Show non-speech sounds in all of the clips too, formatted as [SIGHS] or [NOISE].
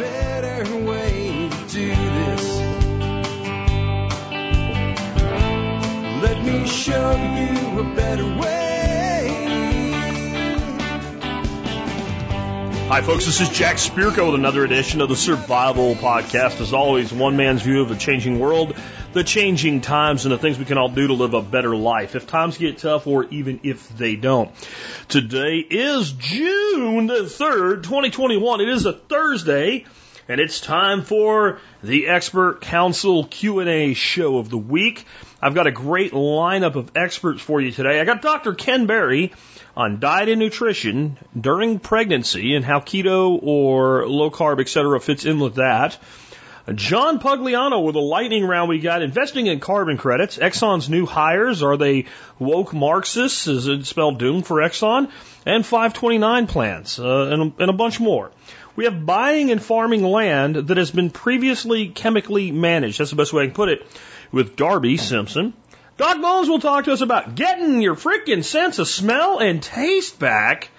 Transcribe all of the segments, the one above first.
better way to do this. Let me show you a better way. Hi, folks. This is Jack Spirko with another edition of the Survival Podcast. As always, one man's view of a changing world, the changing times, and the things we can all do to live a better life if times get tough or even if they don't. Today is June the 3rd, 2021. It is a Thursday, and it's time for the Expert Council Q&A show of the week. I've got a great lineup of experts for you today. I got Dr. Ken Berry on diet and nutrition during pregnancy and how keto or low carb, et cetera, fits in with that. John Pugliano with a lightning round we got investing in carbon credits. Exxon's new hires. Are they woke Marxists? Is it spelled doom for Exxon? And 529 plans uh, and, and a bunch more. We have buying and farming land that has been previously chemically managed. That's the best way I can put it. With Darby Simpson. Doc Bones will talk to us about getting your freaking sense of smell and taste back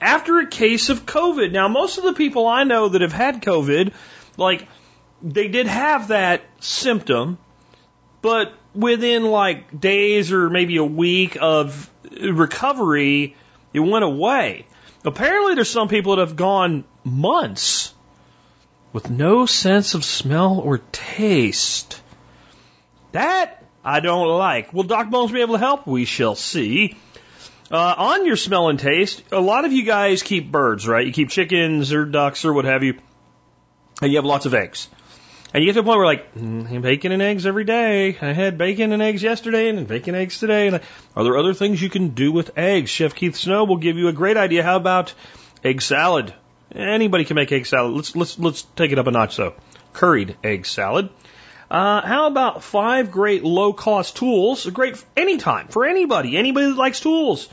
after a case of COVID. Now, most of the people I know that have had COVID, like, they did have that symptom, but within like days or maybe a week of recovery, it went away. Apparently, there's some people that have gone months with no sense of smell or taste. That I don't like. Will Doc Bones be able to help? We shall see. Uh, on your smell and taste, a lot of you guys keep birds, right? You keep chickens or ducks or what have you, and you have lots of eggs. And you get to the point where like, mm, bacon and eggs every day. I had bacon and eggs yesterday and bacon and eggs today. And are there other things you can do with eggs? Chef Keith Snow will give you a great idea. How about egg salad? Anybody can make egg salad. Let's let's let's take it up a notch though. Curried egg salad. Uh, how about five great low cost tools? Great anytime for anybody, anybody that likes tools.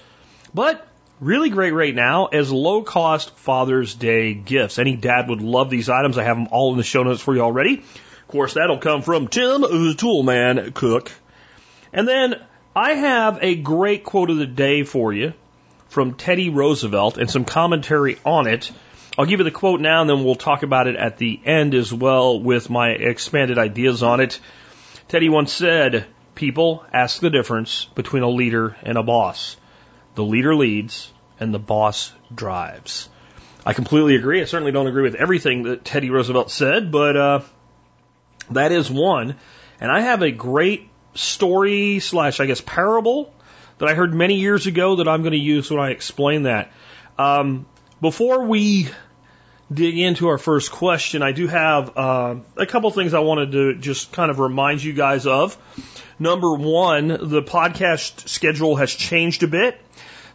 But really great right now as low cost Father's Day gifts. Any dad would love these items. I have them all in the show notes for you already. Of course, that'll come from Tim, the tool man cook. And then I have a great quote of the day for you from Teddy Roosevelt and some commentary on it I'll give you the quote now and then we'll talk about it at the end as well with my expanded ideas on it. Teddy once said, People ask the difference between a leader and a boss. The leader leads and the boss drives. I completely agree. I certainly don't agree with everything that Teddy Roosevelt said, but uh, that is one. And I have a great story slash, I guess, parable that I heard many years ago that I'm going to use when I explain that. Um, before we dig into our first question, I do have uh, a couple things I wanted to just kind of remind you guys of. Number one, the podcast schedule has changed a bit.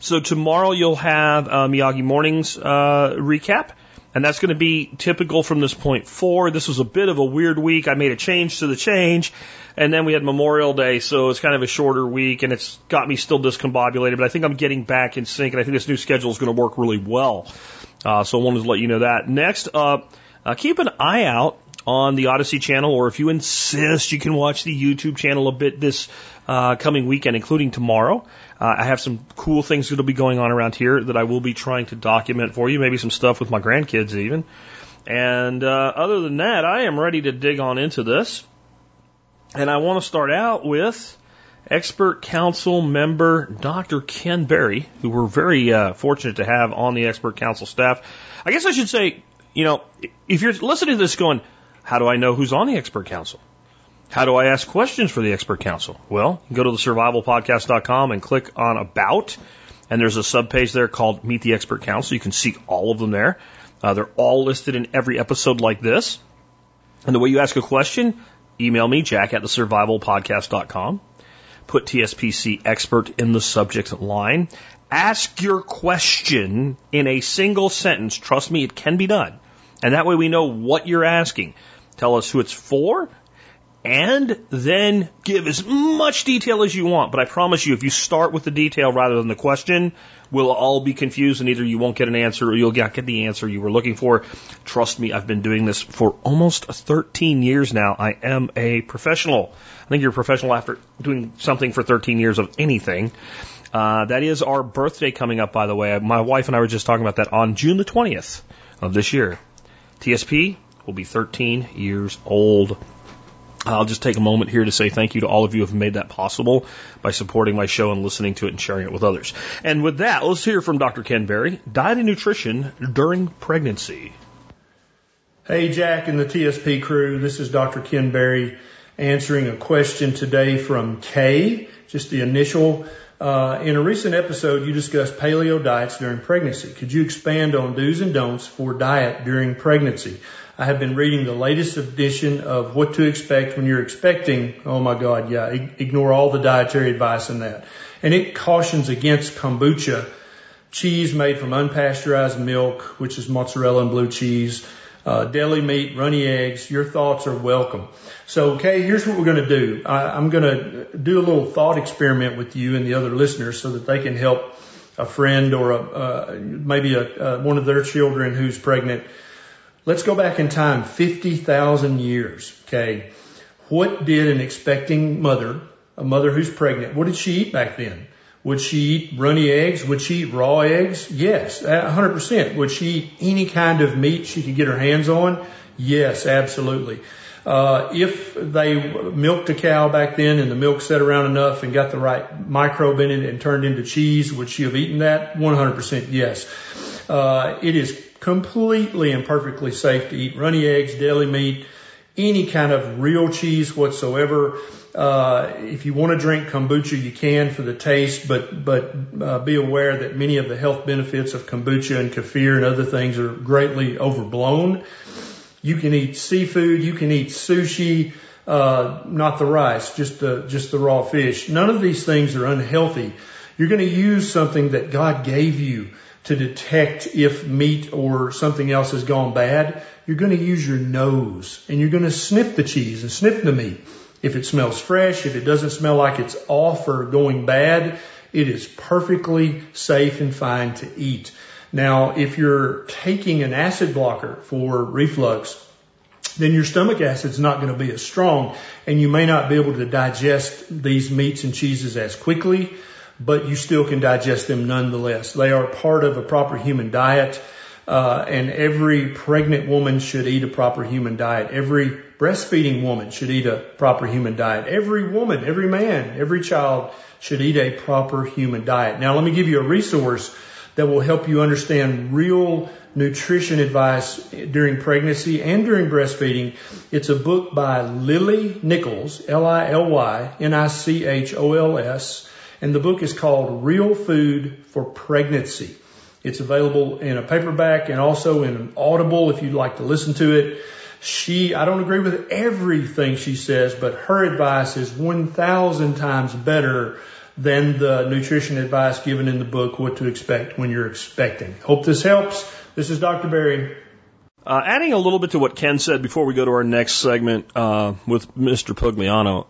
So tomorrow you'll have uh, Miyagi Mornings uh, recap, and that's going to be typical from this point forward. This was a bit of a weird week. I made a change to the change, and then we had Memorial Day, so it's kind of a shorter week, and it's got me still discombobulated. But I think I'm getting back in sync, and I think this new schedule is going to work really well. Uh, so I wanted to let you know that. Next up, uh, keep an eye out on the Odysee channel, or if you insist, you can watch the YouTube channel a bit this uh, coming weekend, including tomorrow. Uh, I have some cool things that'll be going on around here that I will be trying to document for you. Maybe some stuff with my grandkids even. And uh, other than that, I am ready to dig on into this. And I want to start out with expert council member Dr. Ken Berry, who we're very uh, fortunate to have on the expert council staff. I guess I should say, you know, if you're listening to this going, how do I know who's on the expert council? How do I ask questions for the expert council? Well, go to the survivalpodcast.com and click on about, and there's a subpage there called Meet the Expert Council. You can see all of them there. Uh, they're all listed in every episode like this. And the way you ask a question, email me, jack at the survivalpodcast.com. Put TSPC expert in the subject line. Ask your question in a single sentence. Trust me, it can be done. And that way we know what you're asking. Tell us who it's for and then give as much detail as you want. But I promise you, if you start with the detail rather than the question, we'll all be confused and either you won't get an answer or you'll not get the answer you were looking for. Trust me, I've been doing this for almost 13 years now. I am a professional. I think you're a professional after doing something for 13 years of anything. Uh, that is our birthday coming up, by the way. My wife and I were just talking about that on June the 20th of this year. TSP will be 13 years old. I'll just take a moment here to say thank you to all of you who have made that possible by supporting my show and listening to it and sharing it with others. And with that, let's hear from Dr. Ken Berry, diet and nutrition during pregnancy. Hey, Jack and the TSP crew. This is Dr. Ken Berry answering a question today from Kay, just the initial. Uh, in a recent episode, you discussed paleo diets during pregnancy. Could you expand on do's and don'ts for diet during pregnancy? I have been reading the latest edition of What to Expect When You're Expecting. Oh my God, yeah, ignore all the dietary advice in that. And it cautions against kombucha, cheese made from unpasteurized milk, which is mozzarella and blue cheese, uh, deli meat, runny eggs. Your thoughts are welcome. So, okay, here's what we're going to do. I, I'm going to do a little thought experiment with you and the other listeners so that they can help a friend or a, uh, maybe a, uh, one of their children who's pregnant Let's go back in time 50,000 years. Okay. What did an expecting mother, a mother who's pregnant, what did she eat back then? Would she eat runny eggs? Would she eat raw eggs? Yes, 100%. Would she eat any kind of meat she could get her hands on? Yes, absolutely. Uh, if they milked a cow back then and the milk set around enough and got the right microbe in it and turned into cheese, would she have eaten that? 100% yes. Uh, it is completely and perfectly safe to eat runny eggs, deli meat, any kind of real cheese whatsoever. Uh, if you want to drink kombucha, you can for the taste, but but uh, be aware that many of the health benefits of kombucha and kefir and other things are greatly overblown. You can eat seafood, you can eat sushi, uh, not the rice, just the just the raw fish. None of these things are unhealthy. You're going to use something that God gave you to detect if meat or something else has gone bad, you're going to use your nose and you're going to sniff the cheese and sniff the meat. If it smells fresh, if it doesn't smell like it's off or going bad, it is perfectly safe and fine to eat. Now, if you're taking an acid blocker for reflux, then your stomach acid's not going to be as strong and you may not be able to digest these meats and cheeses as quickly but you still can digest them nonetheless. They are part of a proper human diet. Uh, and every pregnant woman should eat a proper human diet. Every breastfeeding woman should eat a proper human diet. Every woman, every man, every child should eat a proper human diet. Now let me give you a resource that will help you understand real nutrition advice during pregnancy and during breastfeeding. It's a book by Lily Nichols, L-I-L-Y, N-I-C-H-O-L-S. And the book is called Real Food for Pregnancy. It's available in a paperback and also in an audible if you'd like to listen to it. She, I don't agree with everything she says, but her advice is 1,000 times better than the nutrition advice given in the book, What to Expect When You're Expecting. Hope this helps. This is Dr. Berry. Uh, adding a little bit to what Ken said before we go to our next segment uh, with Mr. Pugliano,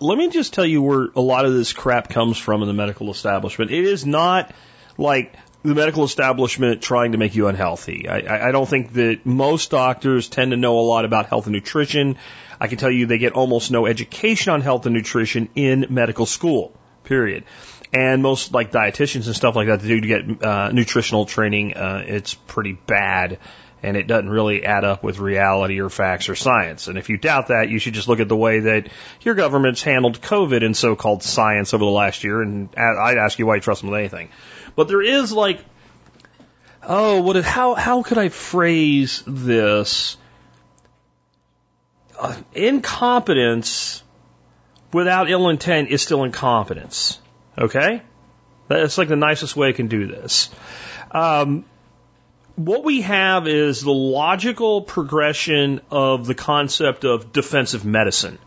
let me just tell you where a lot of this crap comes from in the medical establishment. It is not like the medical establishment trying to make you unhealthy. I, I don't think that most doctors tend to know a lot about health and nutrition. I can tell you they get almost no education on health and nutrition in medical school, period. And most like dietitians and stuff like that, they do get uh, nutritional training. Uh, it's pretty bad and it doesn't really add up with reality or facts or science. And if you doubt that, you should just look at the way that your government's handled COVID and so-called science over the last year, and I'd ask you why you trust them with anything. But there is like, oh, what? How how could I phrase this? Uh, incompetence without ill intent is still incompetence. Okay, that's like the nicest way I can do this. Um, what we have is the logical progression of the concept of defensive medicine.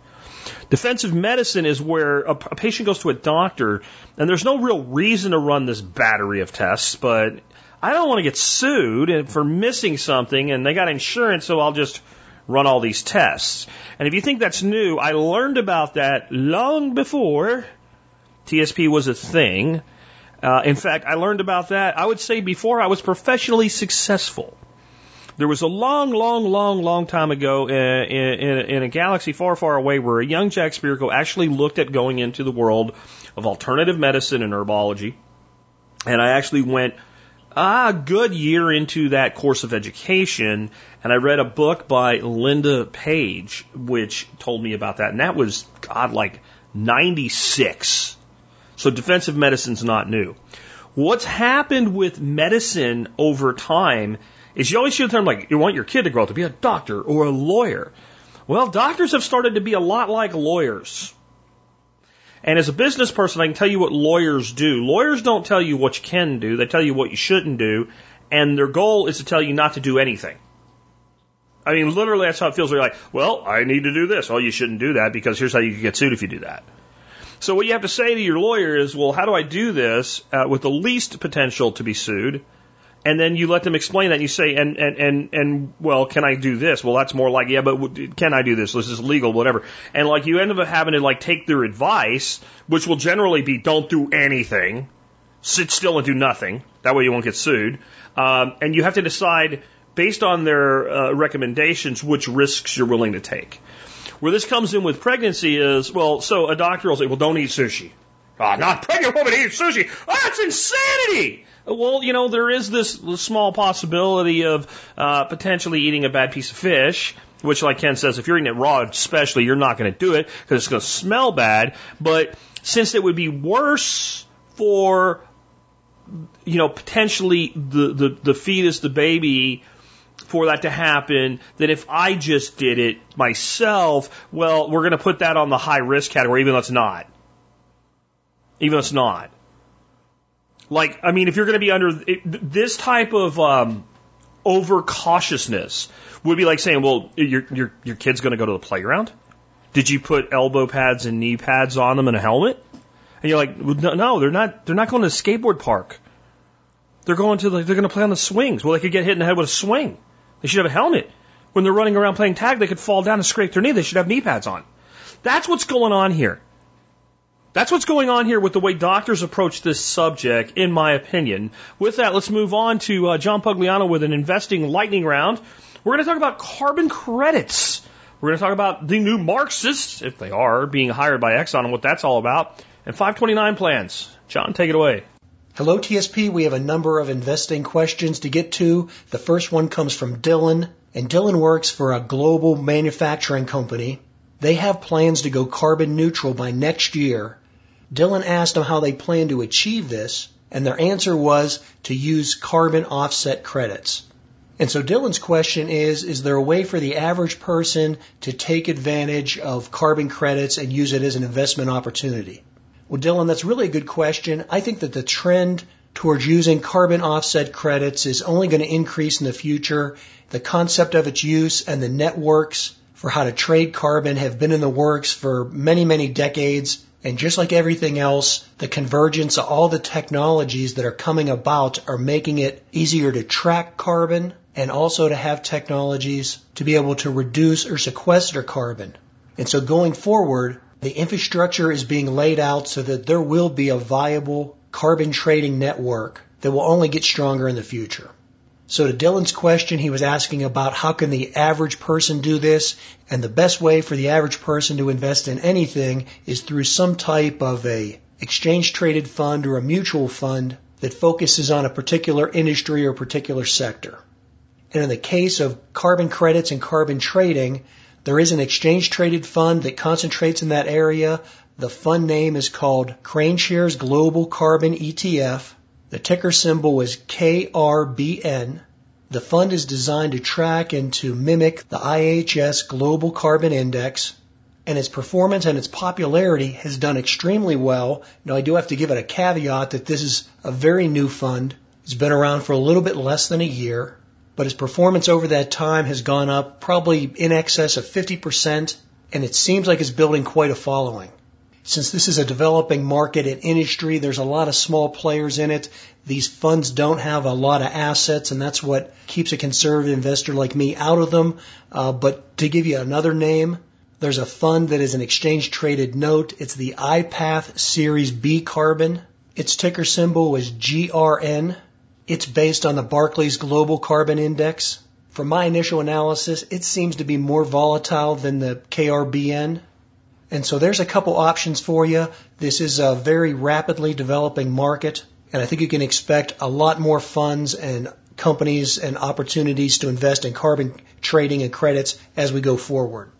Defensive medicine is where a, a, patient goes to a doctor and there's no real reason to run this battery of tests, but I don't want to get sued for missing something and they got insurance, so I'll just run all these tests. And if you think that's new, I learned about that long before TSP was a thing. Uh, in fact, I learned about that, I would say, before I was professionally successful. There was a long, long, long, long time ago in, in, in, a galaxy far, far away where a young Jack Spirko actually looked at going into the world of alternative medicine and herbology. And I actually went a good year into that course of education, and I read a book by Linda Page, which told me about that. And that was, God, like 96. So defensive medicine's not new. What's happened with medicine over time is you always hear the term like, you want your kid to grow up to be a doctor or a lawyer. Well, doctors have started to be a lot like lawyers. And as a business person, I can tell you what lawyers do. Lawyers don't tell you what you can do, they tell you what you shouldn't do, and their goal is to tell you not to do anything. I mean, literally, that's how it feels. They're like, well, I need to do this. Well, you shouldn't do that because here's how you can get sued if you do that. So what you have to say to your lawyer is, well, how do I do this uh, with the least potential to be sued? And then you let them explain that. And you say, and and and and well, can I do this? Well, that's more like, yeah, but can I do this? This is legal, whatever. And like you end up having to like take their advice, which will generally be, don't do anything, sit still and do nothing. That way you won't get sued. Um, and you have to decide based on their uh, recommendations which risks you're willing to take. Where this comes in with pregnancy is, well, so a doctor will say, well, don't eat sushi. Ah, not pregnant woman eats sushi. Oh, that's insanity. Well, you know, there is this small possibility of uh, potentially eating a bad piece of fish, which, like Ken says, if you're eating it raw, especially, you're not going to do it because it's going to smell bad. But since it would be worse for, you know, potentially the, the, the fetus, the baby, for that to happen than if I just did it myself. Well, we're going to put that on the high risk category, even though it's not. Even though it's not. Like, I mean, if you're going to be under it, this type of um, over cautiousness would be like saying, well, your your your kid's going to go to the playground. Did you put elbow pads and knee pads on them and a helmet? And you're like, no, they're not. They're not going to the skateboard park. They're going to the, they're going to play on the swings. Well, they could get hit in the head with a swing. They should have a helmet. When they're running around playing tag, they could fall down and scrape their knee. They should have knee pads on. That's what's going on here. That's what's going on here with the way doctors approach this subject, in my opinion. With that, let's move on to uh, John Pugliano with an investing lightning round. We're going to talk about carbon credits. We're going to talk about the new Marxists, if they are, being hired by Exxon and what that's all about, and 529 plans. John, take it away. Hello, TSP. We have a number of investing questions to get to. The first one comes from Dylan, and Dylan works for a global manufacturing company. They have plans to go carbon neutral by next year. Dylan asked them how they plan to achieve this, and their answer was to use carbon offset credits. And so Dylan's question is, is there a way for the average person to take advantage of carbon credits and use it as an investment opportunity? Well, Dylan, that's really a good question. I think that the trend towards using carbon offset credits is only going to increase in the future. The concept of its use and the networks for how to trade carbon have been in the works for many, many decades. And just like everything else, the convergence of all the technologies that are coming about are making it easier to track carbon and also to have technologies to be able to reduce or sequester carbon. And so going forward, the infrastructure is being laid out so that there will be a viable carbon trading network that will only get stronger in the future. So to Dylan's question, he was asking about how can the average person do this? And the best way for the average person to invest in anything is through some type of a exchange traded fund or a mutual fund that focuses on a particular industry or particular sector. And in the case of carbon credits and carbon trading, there is an exchange traded fund that concentrates in that area. The fund name is called KraneShares Global Carbon ETF. The ticker symbol is KRBN. The fund is designed to track and to mimic the IHS Global Carbon Index, and its performance and its popularity has done extremely well. Now, I do have to give it a caveat that this is a very new fund. It's been around for a little bit less than a year, but its performance over that time has gone up probably in excess of 50%, and it seems like it's building quite a following. Since this is a developing market and industry, there's a lot of small players in it. These funds don't have a lot of assets, and that's what keeps a conservative investor like me out of them. Uh, but to give you another name, there's a fund that is an exchange traded note. It's the iPath Series B Carbon. Its ticker symbol is GRN. It's based on the Barclays Global Carbon Index. From my initial analysis, it seems to be more volatile than the KRBN. And so there's a couple options for you. This is a very rapidly developing market. And I think you can expect a lot more funds and companies and opportunities to invest in carbon trading and credits as we go forward.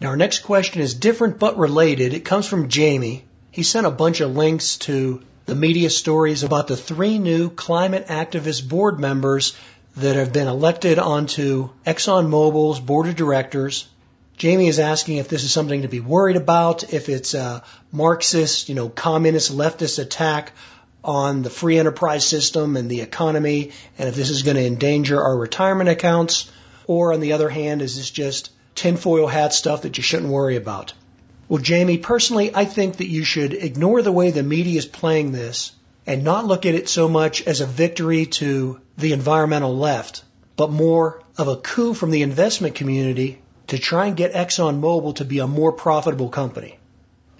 Now our next question is different but related. It comes from Jamie. He sent a bunch of links to the media stories about the three new climate activist board members that have been elected onto ExxonMobil's board of directors. Jamie is asking if this is something to be worried about, if it's a Marxist, you know, communist leftist attack on the free enterprise system and the economy, and if this is going to endanger our retirement accounts, or on the other hand, is this just tinfoil hat stuff that you shouldn't worry about? Well, Jamie, personally, I think that you should ignore the way the media is playing this and not look at it so much as a victory to the environmental left, but more of a coup from the investment community to try and get ExxonMobil to be a more profitable company.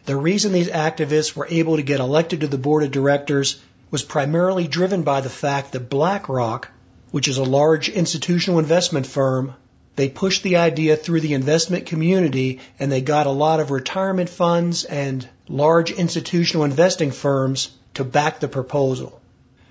The reason these activists were able to get elected to the board of directors was primarily driven by the fact that BlackRock, which is a large institutional investment firm, they pushed the idea through the investment community and they got a lot of retirement funds and large institutional investing firms to back the proposal.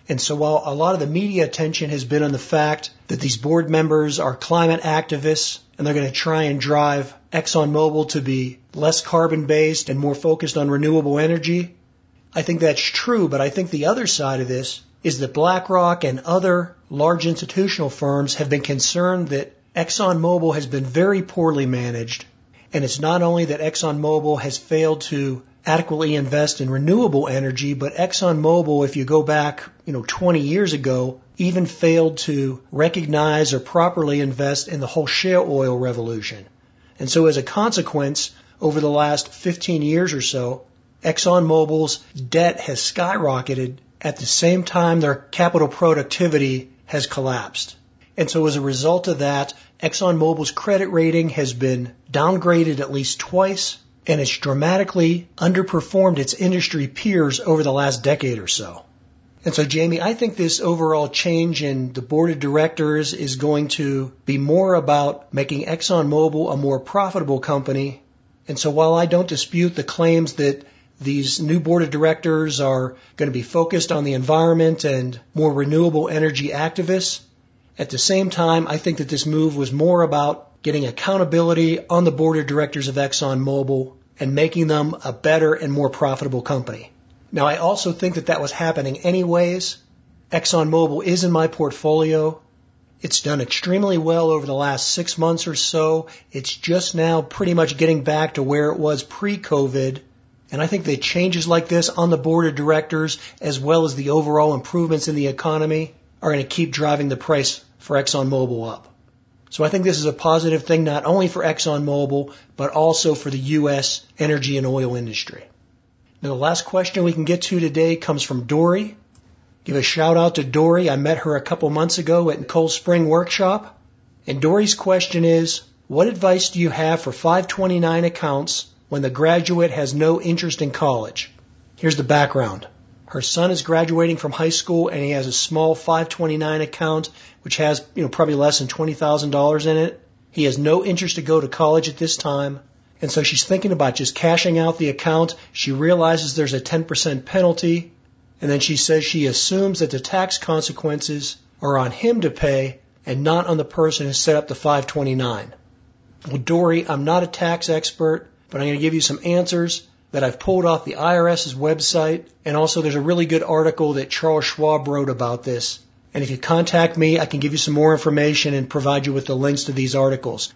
And so while a lot of the media attention has been on the fact that these board members are climate activists and they're going to try and drive ExxonMobil to be less carbon based and more focused on renewable energy, I think that's true, but I think the other side of this is that BlackRock and other large institutional firms have been concerned that ExxonMobil has been very poorly managed. And it's not only that ExxonMobil has failed to adequately invest in renewable energy, but ExxonMobil, if you go back, you know, 20 years ago, even failed to recognize or properly invest in the whole shale oil revolution. And so as a consequence, over the last 15 years or so, ExxonMobil's debt has skyrocketed at the same time their capital productivity has collapsed. And so as a result of that, ExxonMobil's credit rating has been downgraded at least twice and it's dramatically underperformed its industry peers over the last decade or so. And so, Jamie, I think this overall change in the board of directors is going to be more about making ExxonMobil a more profitable company. And so, while I don't dispute the claims that these new board of directors are going to be focused on the environment and more renewable energy activists, at the same time, I think that this move was more about getting accountability on the board of directors of ExxonMobil and making them a better and more profitable company. Now, I also think that that was happening anyways. ExxonMobil is in my portfolio. It's done extremely well over the last six months or so. It's just now pretty much getting back to where it was pre-COVID. And I think that changes like this on the board of directors, as well as the overall improvements in the economy, are going to keep driving the price for ExxonMobil up. So I think this is a positive thing not only for ExxonMobil, but also for the U.S. energy and oil industry. Now the last question we can get to today comes from Dory. Give a shout out to Dory. I met her a couple months ago at Cold Spring Workshop. And Dory's question is, what advice do you have for 529 accounts when the graduate has no interest in college? Here's the background. Her son is graduating from high school and he has a small 529 account which has, you know, probably less than $20,000 in it. He has no interest to go to college at this time. And so she's thinking about just cashing out the account. She realizes there's a 10% penalty. And then she says she assumes that the tax consequences are on him to pay and not on the person who set up the 529. Well, Dory, I'm not a tax expert, but I'm going to give you some answers that I've pulled off the IRS's website. And also there's a really good article that Charles Schwab wrote about this. And if you contact me, I can give you some more information and provide you with the links to these articles.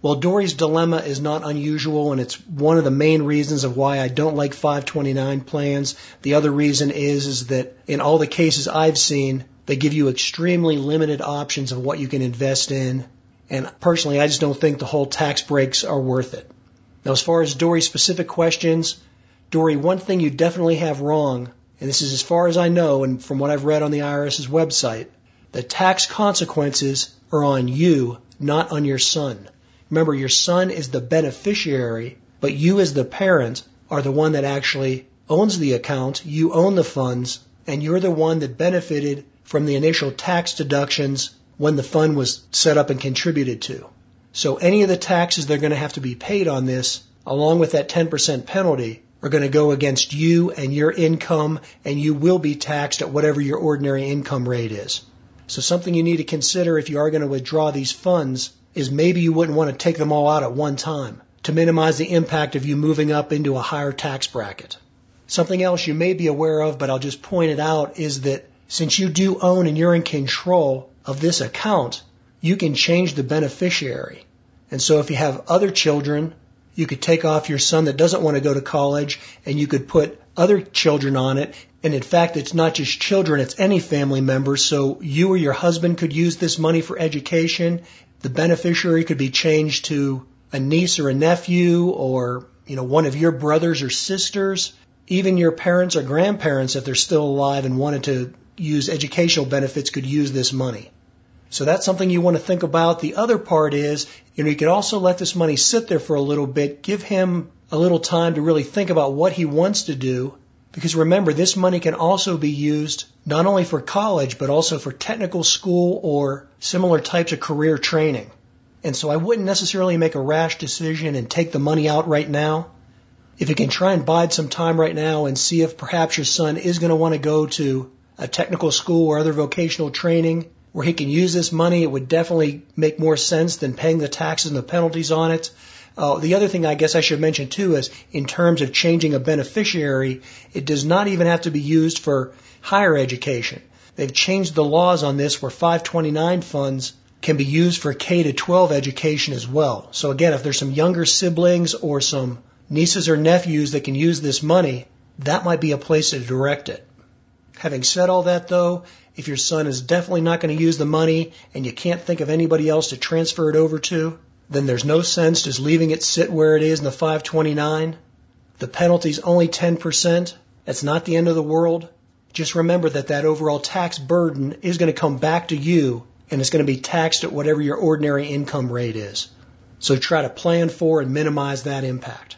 Well, Dory's dilemma is not unusual, and it's one of the main reasons of why I don't like 529 plans. The other reason is, is that in all the cases I've seen, they give you extremely limited options of what you can invest in. And personally, I just don't think the whole tax breaks are worth it. Now, as far as Dory's specific questions, Dory, one thing you definitely have wrong, and this is as far as I know and from what I've read on the IRS's website, the tax consequences are on you, not on your son. Remember, your son is the beneficiary, but you as the parent are the one that actually owns the account, you own the funds, and you're the one that benefited from the initial tax deductions when the fund was set up and contributed to. So any of the taxes that are going to have to be paid on this, along with that 10% penalty, are going to go against you and your income, and you will be taxed at whatever your ordinary income rate is. So something you need to consider if you are going to withdraw these funds is maybe you wouldn't want to take them all out at one time to minimize the impact of you moving up into a higher tax bracket. Something else you may be aware of, but I'll just point it out, is that since you do own and you're in control of this account, you can change the beneficiary. And so if you have other children, you could take off your son that doesn't want to go to college and you could put other children on it. And in fact, it's not just children, it's any family member. So you or your husband could use this money for education. The beneficiary could be changed to a niece or a nephew or, you know, one of your brothers or sisters. Even your parents or grandparents, if they're still alive and wanted to use educational benefits, could use this money. So that's something you want to think about. The other part is, you know, you could also let this money sit there for a little bit, give him a little time to really think about what he wants to do. Because remember, this money can also be used not only for college, but also for technical school or similar types of career training. And so I wouldn't necessarily make a rash decision and take the money out right now. If you can try and bide some time right now and see if perhaps your son is going to want to go to a technical school or other vocational training, where he can use this money, it would definitely make more sense than paying the taxes and the penalties on it. Uh, the other thing I guess I should mention too is in terms of changing a beneficiary, it does not even have to be used for higher education. They've changed the laws on this where 529 funds can be used for K to 12 education as well. So again, if there's some younger siblings or some nieces or nephews that can use this money, that might be a place to direct it. Having said all that though, if your son is definitely not going to use the money and you can't think of anybody else to transfer it over to, then there's no sense just leaving it sit where it is in the 529. The penalty's only 10%. That's not the end of the world. Just remember that that overall tax burden is going to come back to you and it's going to be taxed at whatever your ordinary income rate is. So try to plan for and minimize that impact.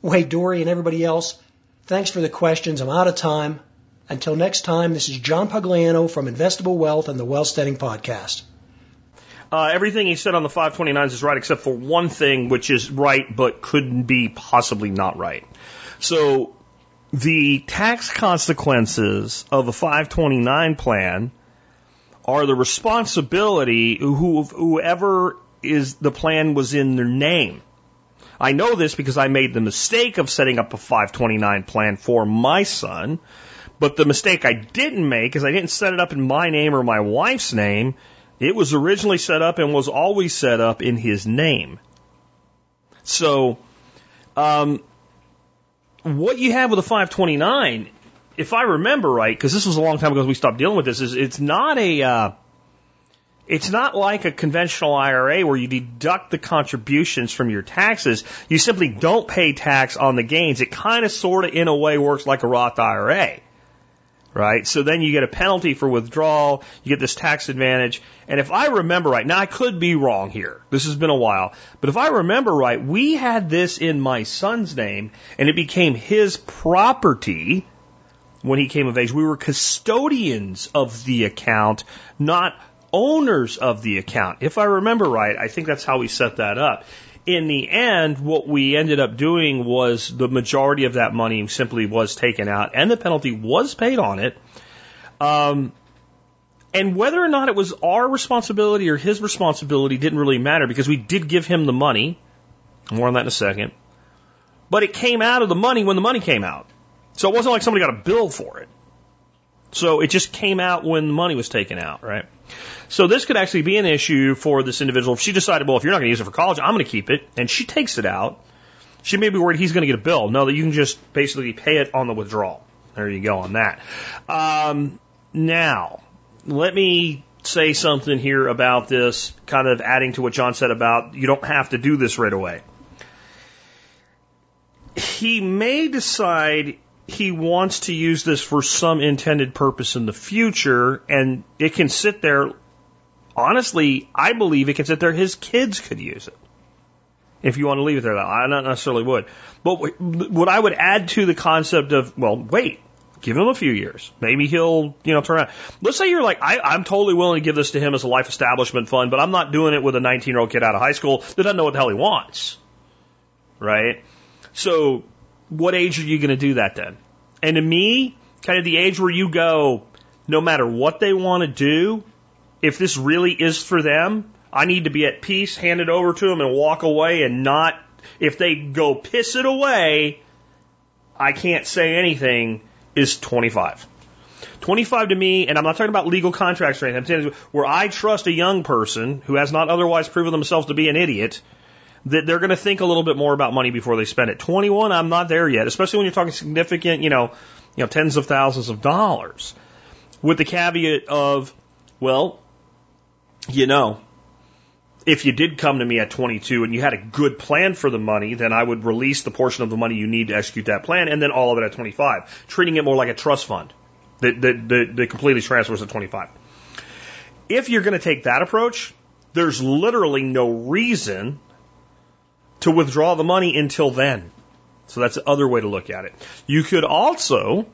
Wait, Dory and everybody else, thanks for the questions. I'm out of time. Until next time, this is John Pugliano from Investable Wealth and the Wealth Steading Podcast. Uh, everything he said on the 529s is right except for one thing, which is right but couldn't be possibly not right. So the tax consequences of a 529 plan are the responsibility of whoever is the plan was in their name. I know this because I made the mistake of setting up a 529 plan for my son but the mistake I didn't make is I didn't set it up in my name or my wife's name. It was originally set up and was always set up in his name. So, um, what you have with a 529, if I remember right, because this was a long time ago we stopped dealing with this, is it's not a, uh, it's not like a conventional IRA where you deduct the contributions from your taxes. You simply don't pay tax on the gains. It kind of sort of in a way works like a Roth IRA right? So then you get a penalty for withdrawal, you get this tax advantage. And if I remember right, now I could be wrong here. This has been a while. But if I remember right, we had this in my son's name and it became his property when he came of age. We were custodians of the account, not owners of the account. If I remember right, I think that's how we set that up in the end, what we ended up doing was the majority of that money simply was taken out and the penalty was paid on it. Um, and whether or not it was our responsibility or his responsibility didn't really matter because we did give him the money. More on that in a second. But it came out of the money when the money came out. So it wasn't like somebody got a bill for it. So it just came out when the money was taken out, right? So this could actually be an issue for this individual. If she decided, well, if you're not going to use it for college, I'm going to keep it, and she takes it out, she may be worried he's going to get a bill. No, that you can just basically pay it on the withdrawal. There you go on that. Um, now, let me say something here about this, kind of adding to what John said about you don't have to do this right away. He may decide he wants to use this for some intended purpose in the future, and it can sit there honestly, I believe it can sit there. His kids could use it. If you want to leave it there, I not necessarily would. But what I would add to the concept of, well, wait, give him a few years. Maybe he'll, you know, turn around. Let's say you're like, I, I'm totally willing to give this to him as a life establishment fund, but I'm not doing it with a 19 year old kid out of high school that doesn't know what the hell he wants. Right? So what age are you going to do that then? And to me, kind of the age where you go, no matter what they want to do, if this really is for them, I need to be at peace, hand it over to them and walk away and not, if they go piss it away, I can't say anything is 25. 25 to me, and I'm not talking about legal contracts or anything, I'm saying where I trust a young person who has not otherwise proven themselves to be an idiot, that they're going to think a little bit more about money before they spend it. 21, I'm not there yet, especially when you're talking significant, you know, you know, tens of thousands of dollars. With the caveat of, well, you know, if you did come to me at 22 and you had a good plan for the money, then I would release the portion of the money you need to execute that plan and then all of it at 25, treating it more like a trust fund that, that, that, that completely transfers at 25. If you're going to take that approach, there's literally no reason to withdraw the money until then. So that's the other way to look at it. You could also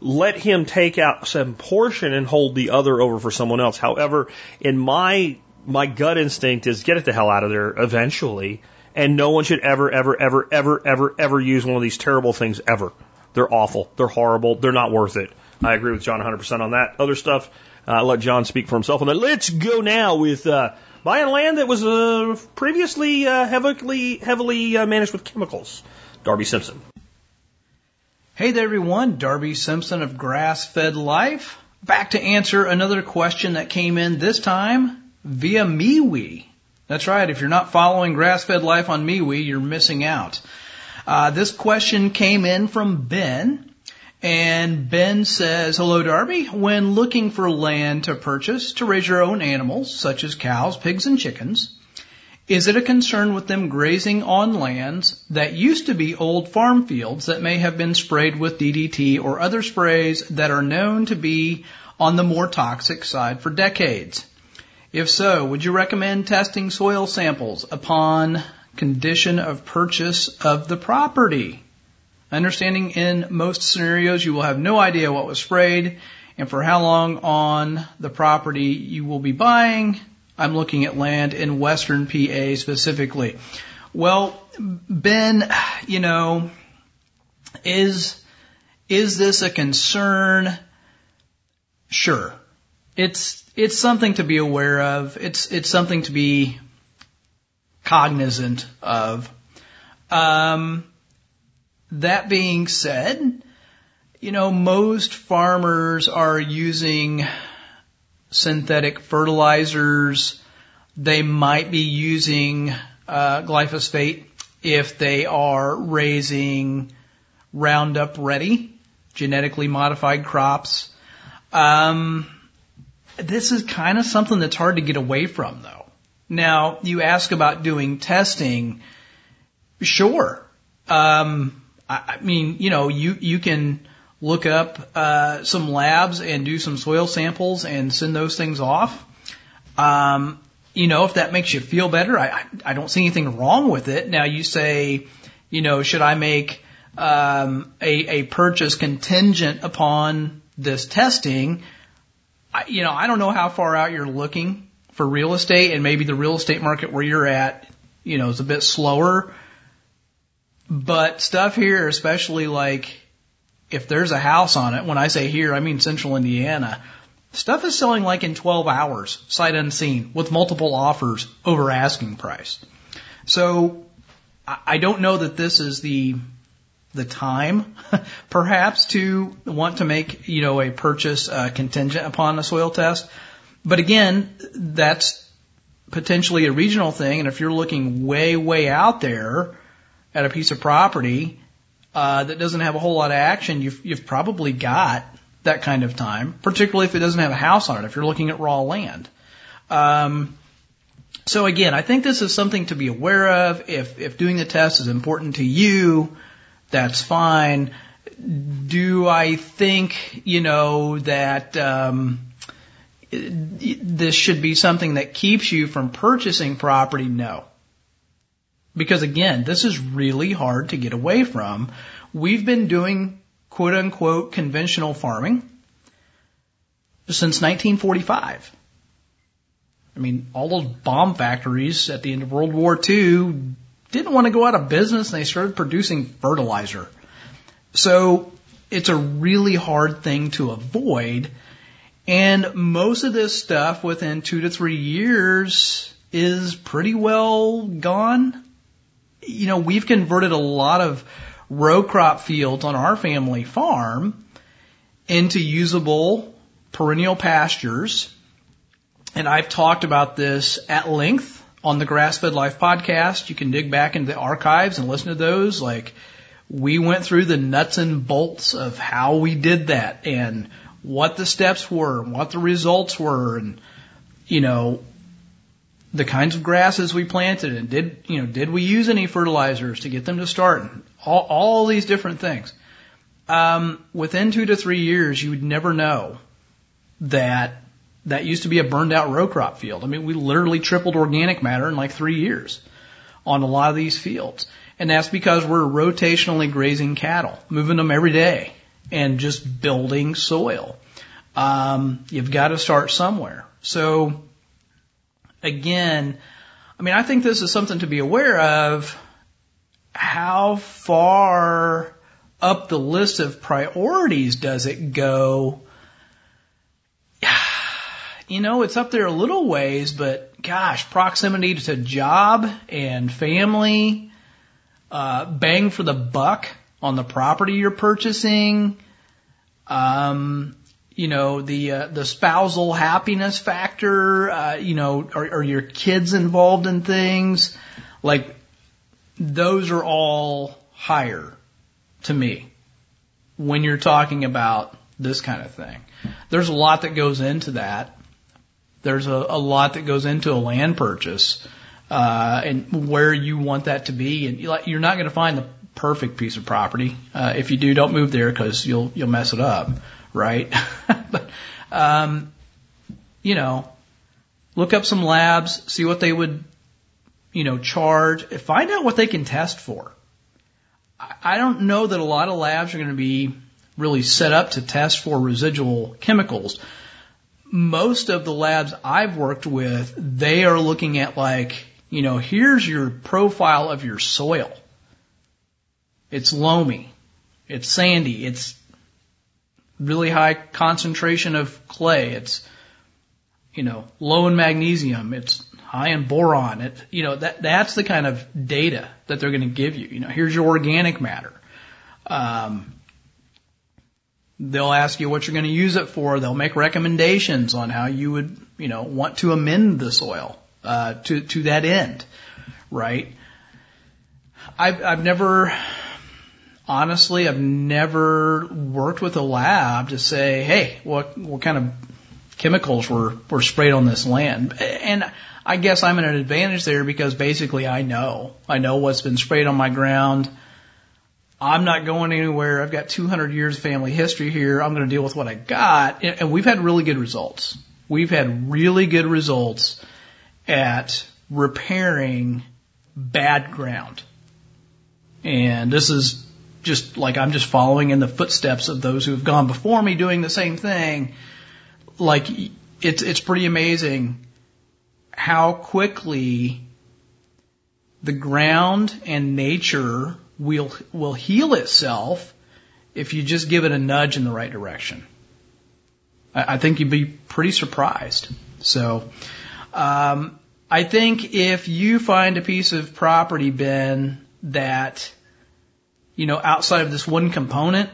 let him take out some portion and hold the other over for someone else. However, in my my gut instinct is get it the hell out of there eventually. And no one should ever, ever, ever, ever, ever, ever use one of these terrible things ever. They're awful. They're horrible. They're not worth it. I agree with John 100% on that. Other stuff, uh, let John speak for himself on that. Let's go now with uh, buying land that was uh, previously uh, heavily, heavily uh, managed with chemicals. Darby Simpson. Hey there, everyone. Darby Simpson of Grass Fed Life. Back to answer another question that came in this time via MeWe. That's right. If you're not following Grass Fed Life on MeWe, you're missing out. Uh, this question came in from Ben. And Ben says, hello Darby, when looking for land to purchase to raise your own animals, such as cows, pigs, and chickens, is it a concern with them grazing on lands that used to be old farm fields that may have been sprayed with DDT or other sprays that are known to be on the more toxic side for decades? If so, would you recommend testing soil samples upon condition of purchase of the property? Understanding in most scenarios you will have no idea what was sprayed and for how long on the property you will be buying. I'm looking at land in western PA specifically. Well, Ben, you know, is, is this a concern? Sure. It's, it's something to be aware of. It's, it's something to be cognizant of. Um, that being said, you know, most farmers are using synthetic fertilizers. They might be using uh, glyphosate if they are raising Roundup Ready, genetically modified crops. Um, this is kind of something that's hard to get away from, though. Now, you ask about doing testing. Sure. Um, I, I mean, you know, you, you can look up, uh, some labs and do some soil samples and send those things off. Um, you know, if that makes you feel better, I, I don't see anything wrong with it. Now you say, you know, should I make, um, a, a purchase contingent upon this testing? I, you know, I don't know how far out you're looking for real estate and maybe the real estate market where you're at, you know, is a bit slower. But stuff here, especially like if there's a house on it, when I say here, I mean central Indiana, stuff is selling like in 12 hours, sight unseen, with multiple offers over asking price. So I don't know that this is the the time, [LAUGHS] perhaps, to want to make you know a purchase uh, contingent upon a soil test. But again, that's potentially a regional thing, and if you're looking way way out there at a piece of property uh, that doesn't have a whole lot of action, you've you've probably got that kind of time, particularly if it doesn't have a house on it. If you're looking at raw land. Um, so again, I think this is something to be aware of. If if doing the test is important to you, that's fine. Do I think, you know, that um, this should be something that keeps you from purchasing property? No. Because again, this is really hard to get away from. We've been doing quote unquote conventional farming since 1945. I mean, all those bomb factories at the end of World War II didn't want to go out of business and they started producing fertilizer. So it's a really hard thing to avoid. And most of this stuff within two to three years is pretty well gone. You know, we've converted a lot of row crop fields on our family farm into usable perennial pastures. And I've talked about this at length on the Grass Fed Life podcast. You can dig back into the archives and listen to those. Like, we went through the nuts and bolts of how we did that and what the steps were, and what the results were, and, you know, the kinds of grasses we planted and did, you know, did we use any fertilizers to get them to start all, all these different things. Um, within two to three years, you would never know that that used to be a burned out row crop field. I mean, we literally tripled organic matter in like three years on a lot of these fields. And that's because we're rotationally grazing cattle, moving them every day and just building soil. Um, you've got to start somewhere. So again, I mean, I think this is something to be aware of. How far up the list of priorities does it go? [SIGHS] You know, it's up there a little ways, but gosh, proximity to job and family, uh, bang for the buck on the property you're purchasing, um, you know, the uh, the spousal happiness factor, uh, you know, are, are your kids involved in things? Like, those are all higher to me when you're talking about this kind of thing. There's a lot that goes into that. There's a, a lot that goes into a land purchase, uh, and where you want that to be. And you're not going to find the perfect piece of property. Uh, if you do, don't move there because you'll you'll mess it up, right? [LAUGHS] but um, you know, look up some labs, see what they would, you know, charge. Find out what they can test for. I don't know that a lot of labs are going to be really set up to test for residual chemicals. Most of the labs I've worked with, they are looking at like, you know, here's your profile of your soil. It's loamy. It's sandy. It's really high concentration of clay. It's, you know, low in magnesium. It's high in boron. It, you know, that, that's the kind of data that they're going to give you. You know, here's your organic matter. Um, they'll ask you what you're going to use it for. They'll make recommendations on how you would, you know, want to amend the soil, uh, to, to that end, right? I've, I've never, honestly, I've never worked with a lab to say, hey, what, what kind of chemicals were, were sprayed on this land? And I guess I'm at an advantage there because basically I know. I know what's been sprayed on my ground. I'm not going anywhere. I've got 200 years of family history here. I'm going to deal with what I got. And we've had really good results. We've had really good results at repairing bad ground. And this is just like I'm just following in the footsteps of those who have gone before me doing the same thing. Like it's, it's pretty amazing how quickly the ground and nature will will heal itself if you just give it a nudge in the right direction. I, I think you'd be pretty surprised. So, um, I think if you find a piece of property, Ben, that you know outside of this one component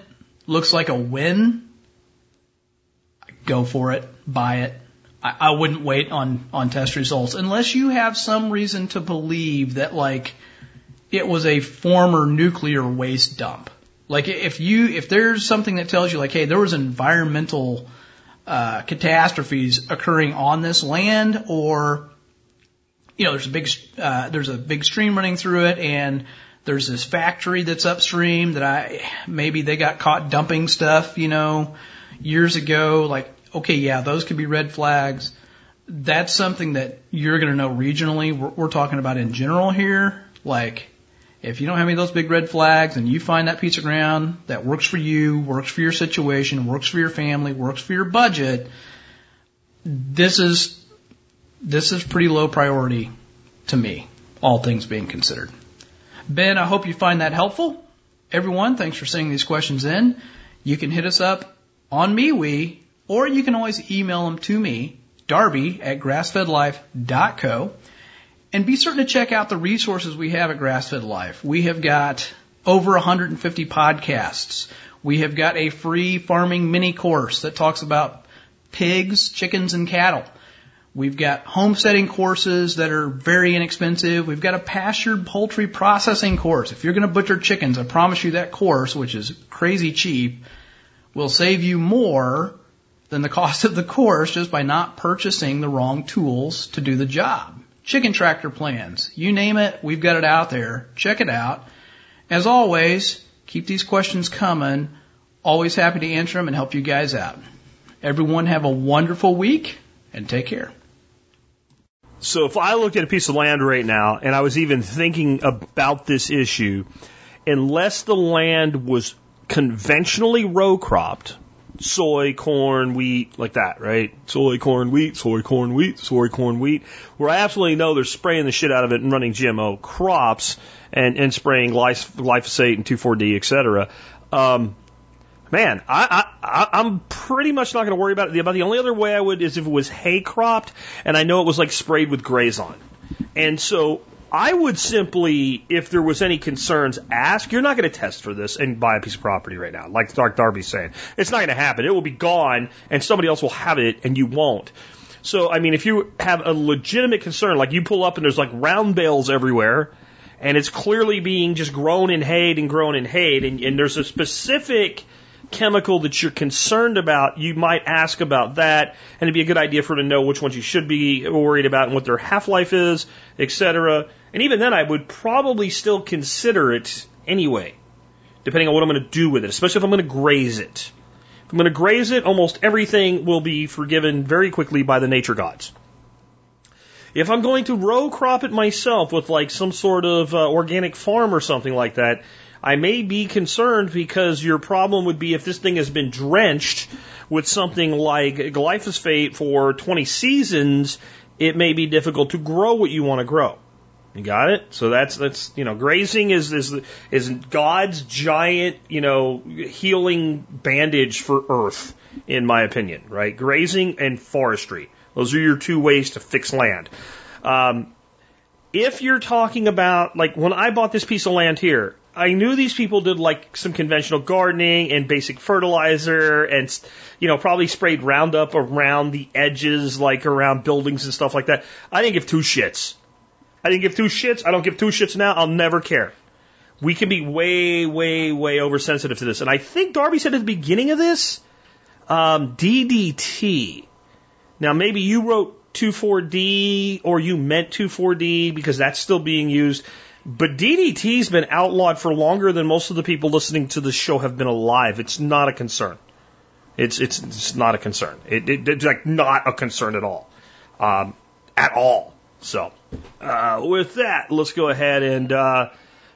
looks like a win, go for it, buy it. I, I wouldn't wait on, on test results unless you have some reason to believe that like it was a former nuclear waste dump. Like if you, if there's something that tells you like, hey, there was environmental, uh, catastrophes occurring on this land or, you know, there's a big, uh, there's a big stream running through it and there's this factory that's upstream that I, maybe they got caught dumping stuff, you know, years ago. Like okay, yeah, those could be red flags. That's something that you're going to know regionally. We're, we're talking about in general here. Like, if you don't have any of those big red flags and you find that piece of ground that works for you, works for your situation, works for your family, works for your budget, this is, this is pretty low priority to me, all things being considered. Ben, I hope you find that helpful. Everyone, thanks for sending these questions in. You can hit us up on MeWe, or you can always email them to me, Darby at grassfedlife.co. And be certain to check out the resources we have at Grassfed Life. We have got over 150 podcasts. We have got a free farming mini course that talks about pigs, chickens, and cattle. We've got homesteading courses that are very inexpensive. We've got a pastured poultry processing course. If you're going to butcher chickens, I promise you that course, which is crazy cheap, will save you more than the [LAUGHS] cost of the course just by not purchasing the wrong tools to do the job. Chicken tractor plans, you name it, we've got it out there. Check it out. As always, keep these questions coming. Always happy to answer them and help you guys out. Everyone have a wonderful week and take care. So if I looked at a piece of land right now and I was even thinking about this issue, unless the land was conventionally row cropped, soy, corn, wheat, like that, right? Soy, corn, wheat, soy, corn, wheat, soy, corn, wheat, where I absolutely know they're spraying the shit out of it and running GMO crops and, and spraying glyphosate and 2,4-D, et cetera. Um, man, I, I, I'm pretty much not going to worry about it. About the only other way I would is if it was hay cropped and I know it was like sprayed with Grazon. And so I would simply, if there was any concerns, ask. You're not going to test for this and buy a piece of property right now, like Dark Darby's saying. It's not going to happen. It will be gone, and somebody else will have it, and you won't. So, I mean, if you have a legitimate concern, like you pull up and there's like round bales everywhere, and it's clearly being just grown and hayed and grown and hayed, and, and there's a specific chemical that you're concerned about, you might ask about that, and it'd be a good idea for her to know which ones you should be worried about and what their half life is, etc. And even then, I would probably still consider it anyway, depending on what I'm going to do with it, especially if I'm going to graze it. If I'm going to graze it, almost everything will be forgiven very quickly by the nature gods. If I'm going to row crop it myself with like some sort of uh, organic farm or something like that, I may be concerned because your problem would be if this thing has been drenched with something like glyphosate for 20 seasons, it may be difficult to grow what you want to grow. You got it? So that's that's you know grazing is is is God's giant you know healing bandage for Earth, in my opinion. Right? Grazing and forestry. Those are your two ways to fix land. Um, if you're talking about like when I bought this piece of land here, I knew these people did like some conventional gardening and basic fertilizer and, you know, probably sprayed Roundup around the edges, like around buildings and stuff like that. I didn't give two shits. I didn't give two shits. I don't give two shits now. I'll never care. We can be way, way, way oversensitive to this. And I think Darby said at the beginning of this, um, DDT. Now maybe you wrote 2,4-D or you meant 2,4-D because that's still being used. But DDT's been outlawed for longer than most of the people listening to the show have been alive. It's not a concern. It's it's, it's not a concern. It, it, it's like not a concern at all, um, at all. So, uh, with that, let's go ahead and uh,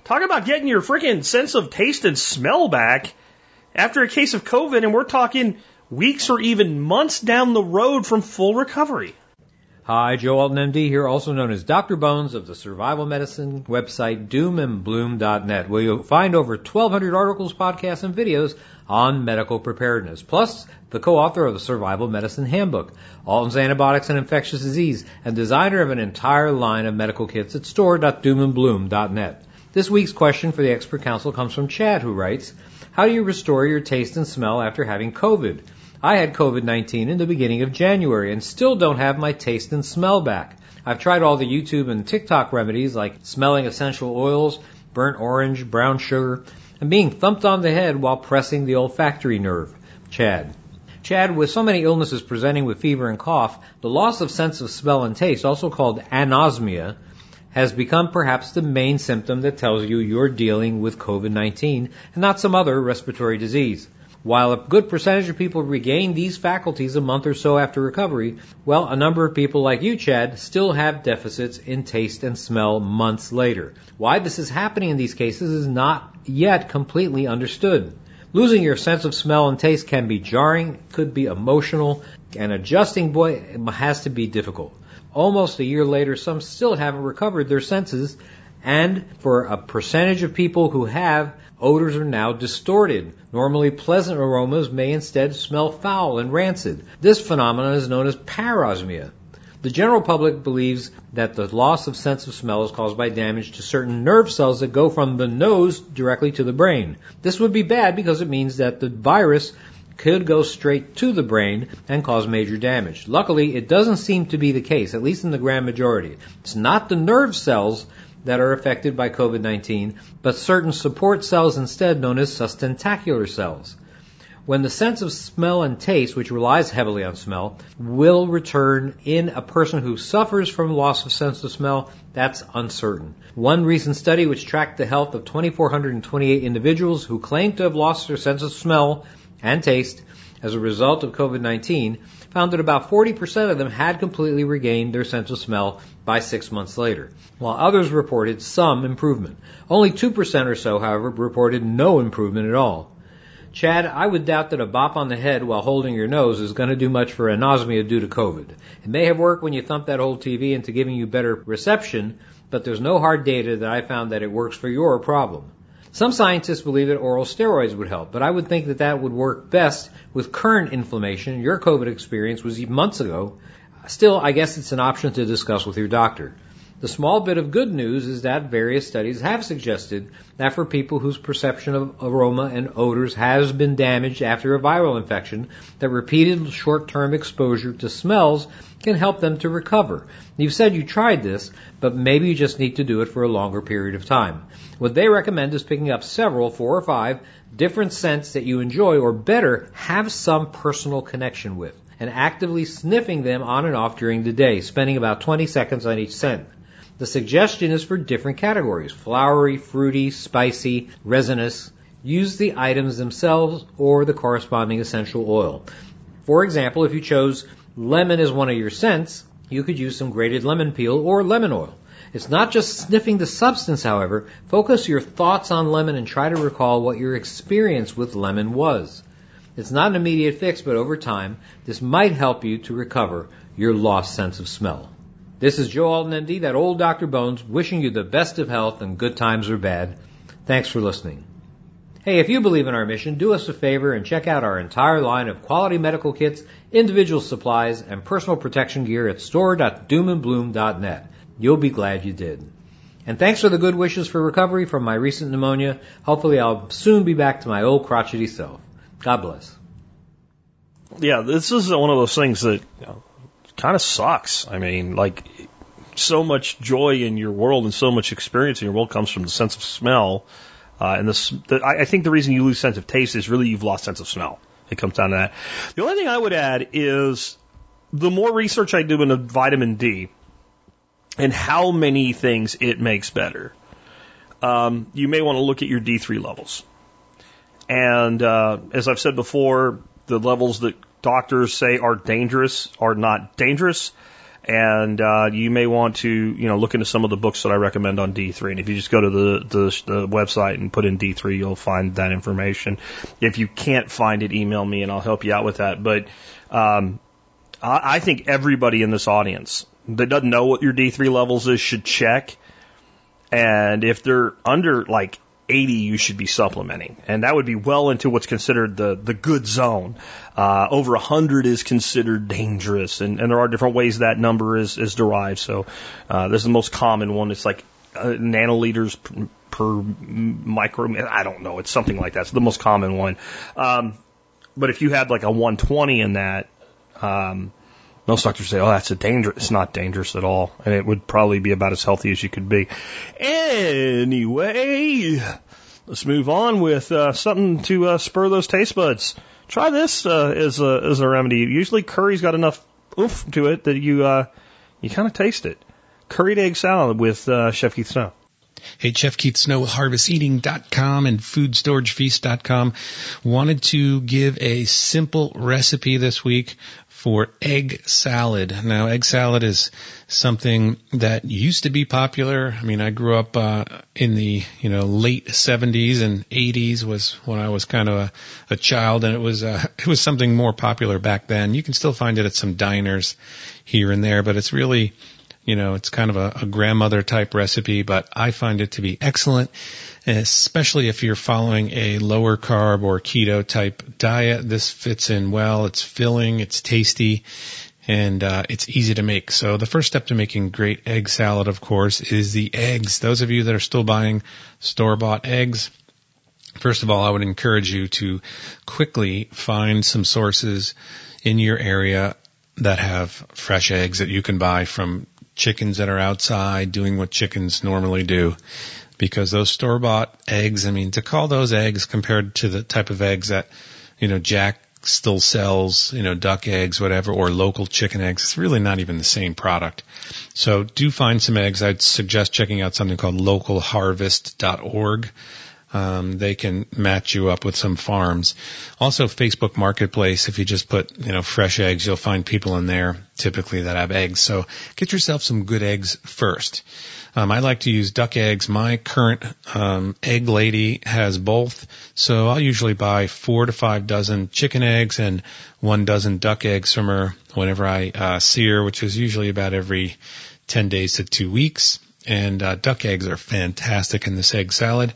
talk about getting your freaking sense of taste and smell back after a case of COVID, and we're talking weeks or even months down the road from full recovery. Hi, Joe Alton MD here, also known as Dr. Bones of the survival medicine website doomandbloom.net, where you'll find over 1,200 articles, podcasts, and videos on medical preparedness, plus the co-author of the Survival Medicine Handbook, Alton's Antibiotics and Infectious Disease, and designer of an entire line of medical kits at store.doomandbloom.net. This week's question for the expert council comes from Chad, who writes, How do you restore your taste and smell after having COVID? I had COVID 19 in the beginning of January and still don't have my taste and smell back. I've tried all the YouTube and TikTok remedies like smelling essential oils, burnt orange, brown sugar, and being thumped on the head while pressing the olfactory nerve. Chad. Chad, with so many illnesses presenting with fever and cough, the loss of sense of smell and taste, also called anosmia, has become perhaps the main symptom that tells you you're dealing with COVID-19 and not some other respiratory disease. While a good percentage of people regain these faculties a month or so after recovery, well, a number of people like you, Chad, still have deficits in taste and smell months later. Why this is happening in these cases is not yet completely understood. Losing your sense of smell and taste can be jarring, could be emotional, and adjusting boy has to be difficult. Almost a year later, some still haven't recovered their senses And for a percentage of people who have, odors are now distorted. Normally pleasant aromas may instead smell foul and rancid. This phenomenon is known as parosmia. The general public believes that the loss of sense of smell is caused by damage to certain nerve cells that go from the nose directly to the brain. This would be bad because it means that the virus could go straight to the brain and cause major damage. Luckily, it doesn't seem to be the case, at least in the grand majority. It's not the nerve cells that are affected by COVID-19, but certain support cells instead known as sustentacular cells. When the sense of smell and taste, which relies heavily on smell, will return in a person who suffers from loss of sense of smell, that's uncertain. One recent study which tracked the health of 2,428 individuals who claimed to have lost their sense of smell and taste as a result of COVID-19 found that about 40% of them had completely regained their sense of smell by six months later, while others reported some improvement. Only 2% or so, however, reported no improvement at all. Chad, I would doubt that a bop on the head while holding your nose is going to do much for anosmia due to COVID. It may have worked when you thumped that old TV into giving you better reception, but there's no hard data that I found that it works for your problem. Some scientists believe that oral steroids would help, but I would think that that would work best with current inflammation. Your COVID experience was months ago. Still, I guess it's an option to discuss with your doctor. The small bit of good news is that various studies have suggested that for people whose perception of aroma and odors has been damaged after a viral infection, that repeated short-term exposure to smells can help them to recover. You've said you tried this, but maybe you just need to do it for a longer period of time. What they recommend is picking up several, four or five, different scents that you enjoy or better, have some personal connection with and actively sniffing them on and off during the day, spending about 20 seconds on each scent. The suggestion is for different categories flowery, fruity, spicy, resinous. Use the items themselves or the corresponding essential oil. For example, if you chose lemon as one of your scents, you could use some grated lemon peel or lemon oil. It's not just sniffing the substance, however. Focus your thoughts on lemon and try to recall what your experience with lemon was. It's not an immediate fix, but over time, this might help you to recover your lost sense of smell. This is Joe Alton, MD, that old Dr. Bones, wishing you the best of health and good times or bad. Thanks for listening. Hey, if you believe in our mission, do us a favor and check out our entire line of quality medical kits, individual supplies, and personal protection gear at store.doomandbloom.net. You'll be glad you did. And thanks for the good wishes for recovery from my recent pneumonia. Hopefully I'll soon be back to my old crotchety self. God bless. Yeah, this is one of those things that you know, kind of sucks. I mean, like so much joy in your world and so much experience in your world comes from the sense of smell. Uh, and the, the, I think the reason you lose sense of taste is really you've lost sense of smell. It comes down to that. The only thing I would add is the more research I do into vitamin D and how many things it makes better, um, you may want to look at your D3 levels. And uh, as I've said before, the levels that doctors say are dangerous are not dangerous. And uh, you may want to, you know, look into some of the books that I recommend on D3. And if you just go to the, the, the website and put in D3, you'll find that information. If you can't find it, email me and I'll help you out with that. But um, I, I think everybody in this audience that doesn't know what your D3 levels is should check. And if they're under like 80 you should be supplementing. And that would be well into what's considered the, the good zone. Uh, over 100 is considered dangerous, and, and there are different ways that number is, is derived. So uh, this is the most common one. It's like uh, nanoliters per, per micro. I don't know. It's something like that. It's the most common one. Um, but if you had like a 120 in that, um, most doctors say, "Oh, that's a danger." It's not dangerous at all, and it would probably be about as healthy as you could be. Anyway, let's move on with uh, something to uh, spur those taste buds. Try this uh, as a as a remedy. Usually, curry's got enough oomph to it that you uh, you kind of taste it. Curried egg salad with uh, Chef Keith Snow. Hey, Chef Keith Snow with HarvestEating.com and FoodStorageFeast.com wanted to give a simple recipe this week for egg salad. Now, egg salad is something that used to be popular. I mean, I grew up uh, in the you know late 70s and 80s was when I was kind of a, a child, and it was uh, [LAUGHS] it was something more popular back then. You can still find it at some diners here and there, but it's really You know, it's kind of a, a grandmother type recipe, but I find it to be excellent, especially if you're following a lower carb or keto type diet. This fits in well. It's filling. It's tasty and uh, it's easy to make. So the first step to making great egg salad, of course, is the eggs. Those of you that are still buying store-bought eggs, first of all, I would encourage you to quickly find some sources in your area that have fresh eggs that you can buy from chickens that are outside doing what chickens normally do. Because those store bought eggs, I mean, to call those eggs compared to the type of eggs that, you know, Jack still sells, you know, duck eggs, whatever, or local chicken eggs. It's really not even the same product. So do find some eggs. I'd suggest checking out something called localharvest.org. Um, they can match you up with some farms. Also, Facebook Marketplace. If you just put you know fresh eggs, you'll find people in there typically that have eggs. So get yourself some good eggs first. Um, I like to use duck eggs. My current um, egg lady has both, so I'll usually buy four to five dozen chicken eggs and one dozen duck eggs from her whenever I uh, see her, which is usually about every ten days to two weeks. And uh, duck eggs are fantastic in this egg salad.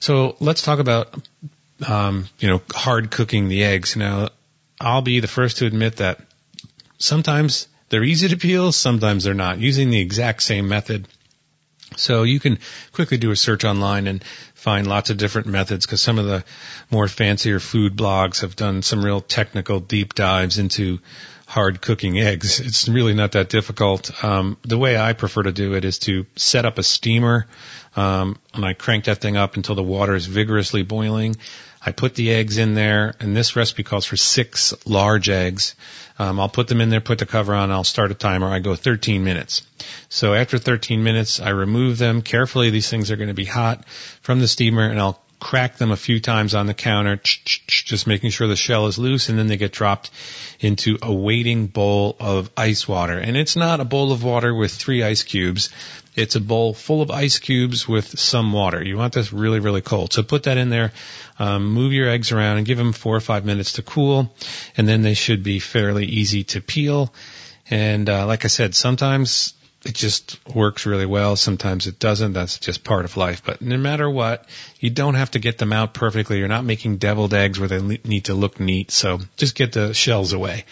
So let's talk about um, you know hard cooking the eggs. Now, I'll be the first to admit that sometimes they're easy to peel, sometimes they're not. Using the exact same method so you can quickly do a search online and find lots of different methods because some of the more fancier food blogs have done some real technical deep dives into hard cooking eggs. It's really not that difficult. Um, the way I prefer to do it is to set up a steamer, um, and I crank that thing up until the water is vigorously boiling. I put the eggs in there, and this recipe calls for six large eggs. Um, I'll put them in there, put the cover on, I'll start a timer. I go 13 minutes. So after 13 minutes, I remove them carefully. These things are going to be hot from the steamer, and I'll crack them a few times on the counter, just making sure the shell is loose, and then they get dropped into a waiting bowl of ice water. And it's not a bowl of water with three ice cubes. It's a bowl full of ice cubes with some water. You want this really, really cold. So put that in there, um, move your eggs around and give them four or five minutes to cool, and then they should be fairly easy to peel. And uh, like I said, sometimes it just works really well. Sometimes it doesn't. That's just part of life. But no matter what, you don't have to get them out perfectly. You're not making deviled eggs where they need to look neat. So just get the shells away.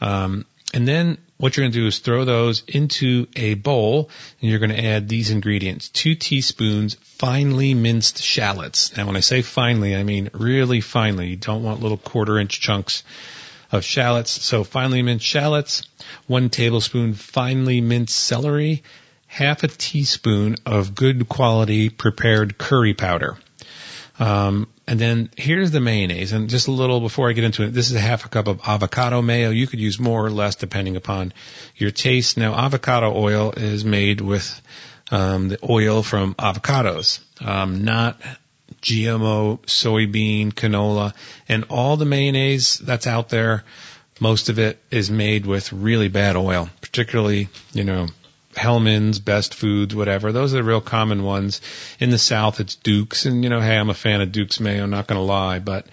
Um, and then what you're going to do is throw those into a bowl and you're going to add these ingredients. Two teaspoons finely minced shallots. Now when I say finely, I mean really finely. You don't want little quarter inch chunks of shallots. So finely minced shallots, one tablespoon finely minced celery, half a teaspoon of good quality prepared curry powder. Um, and then here's the mayonnaise. And just a little before I get into it, this is a half a cup of avocado mayo. You could use more or less depending upon your taste. Now, avocado oil is made with um, the oil from avocados, um, not GMO, soybean, canola, and all the mayonnaise that's out there. Most of it is made with really bad oil, particularly, you know, Hellmann's, Best Foods, whatever. Those are the real common ones. In the South, it's Duke's, and you know, hey, I'm a fan of Duke's mayo. I'm not going to lie, but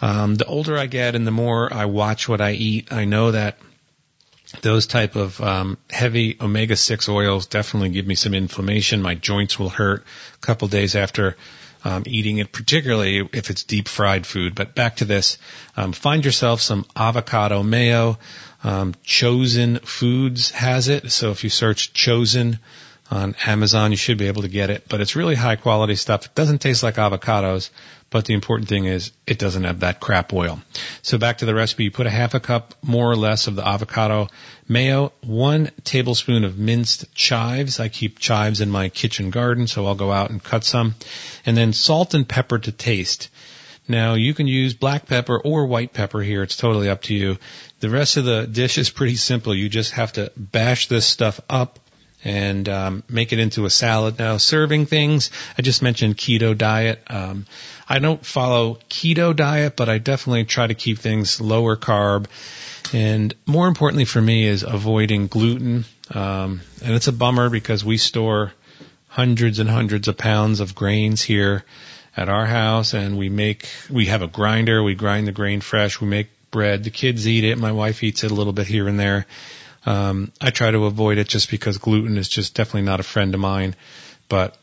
um, the older I get and the more I watch what I eat, I know that those type of um, heavy omega-6 oils definitely give me some inflammation. My joints will hurt a couple days after um, eating it, particularly if it's deep fried food. But back to this, um, find yourself some avocado mayo. Um, Chosen Foods has it, so if you search Chosen on Amazon, you should be able to get it. But it's really high quality stuff. It doesn't taste like avocados, but the important thing is it doesn't have that crap oil. So back to the recipe, you put a half a cup more or less of the avocado mayo, one tablespoon of minced chives. I keep chives in my kitchen garden, so I'll go out and cut some. And then salt and pepper to taste. Now you can use black pepper or white pepper here. It's totally up to you. The rest of the dish is pretty simple. You just have to bash this stuff up and um, make it into a salad. Now, serving things, I just mentioned keto diet. Um, I don't follow keto diet, but I definitely try to keep things lower carb. And more importantly for me is avoiding gluten. Um, and it's a bummer because we store hundreds and hundreds of pounds of grains here at our house and we make, we have a grinder, we grind the grain fresh, we make bread, the kids eat it, my wife eats it a little bit here and there. Um, I try to avoid it just because gluten is just definitely not a friend of mine. But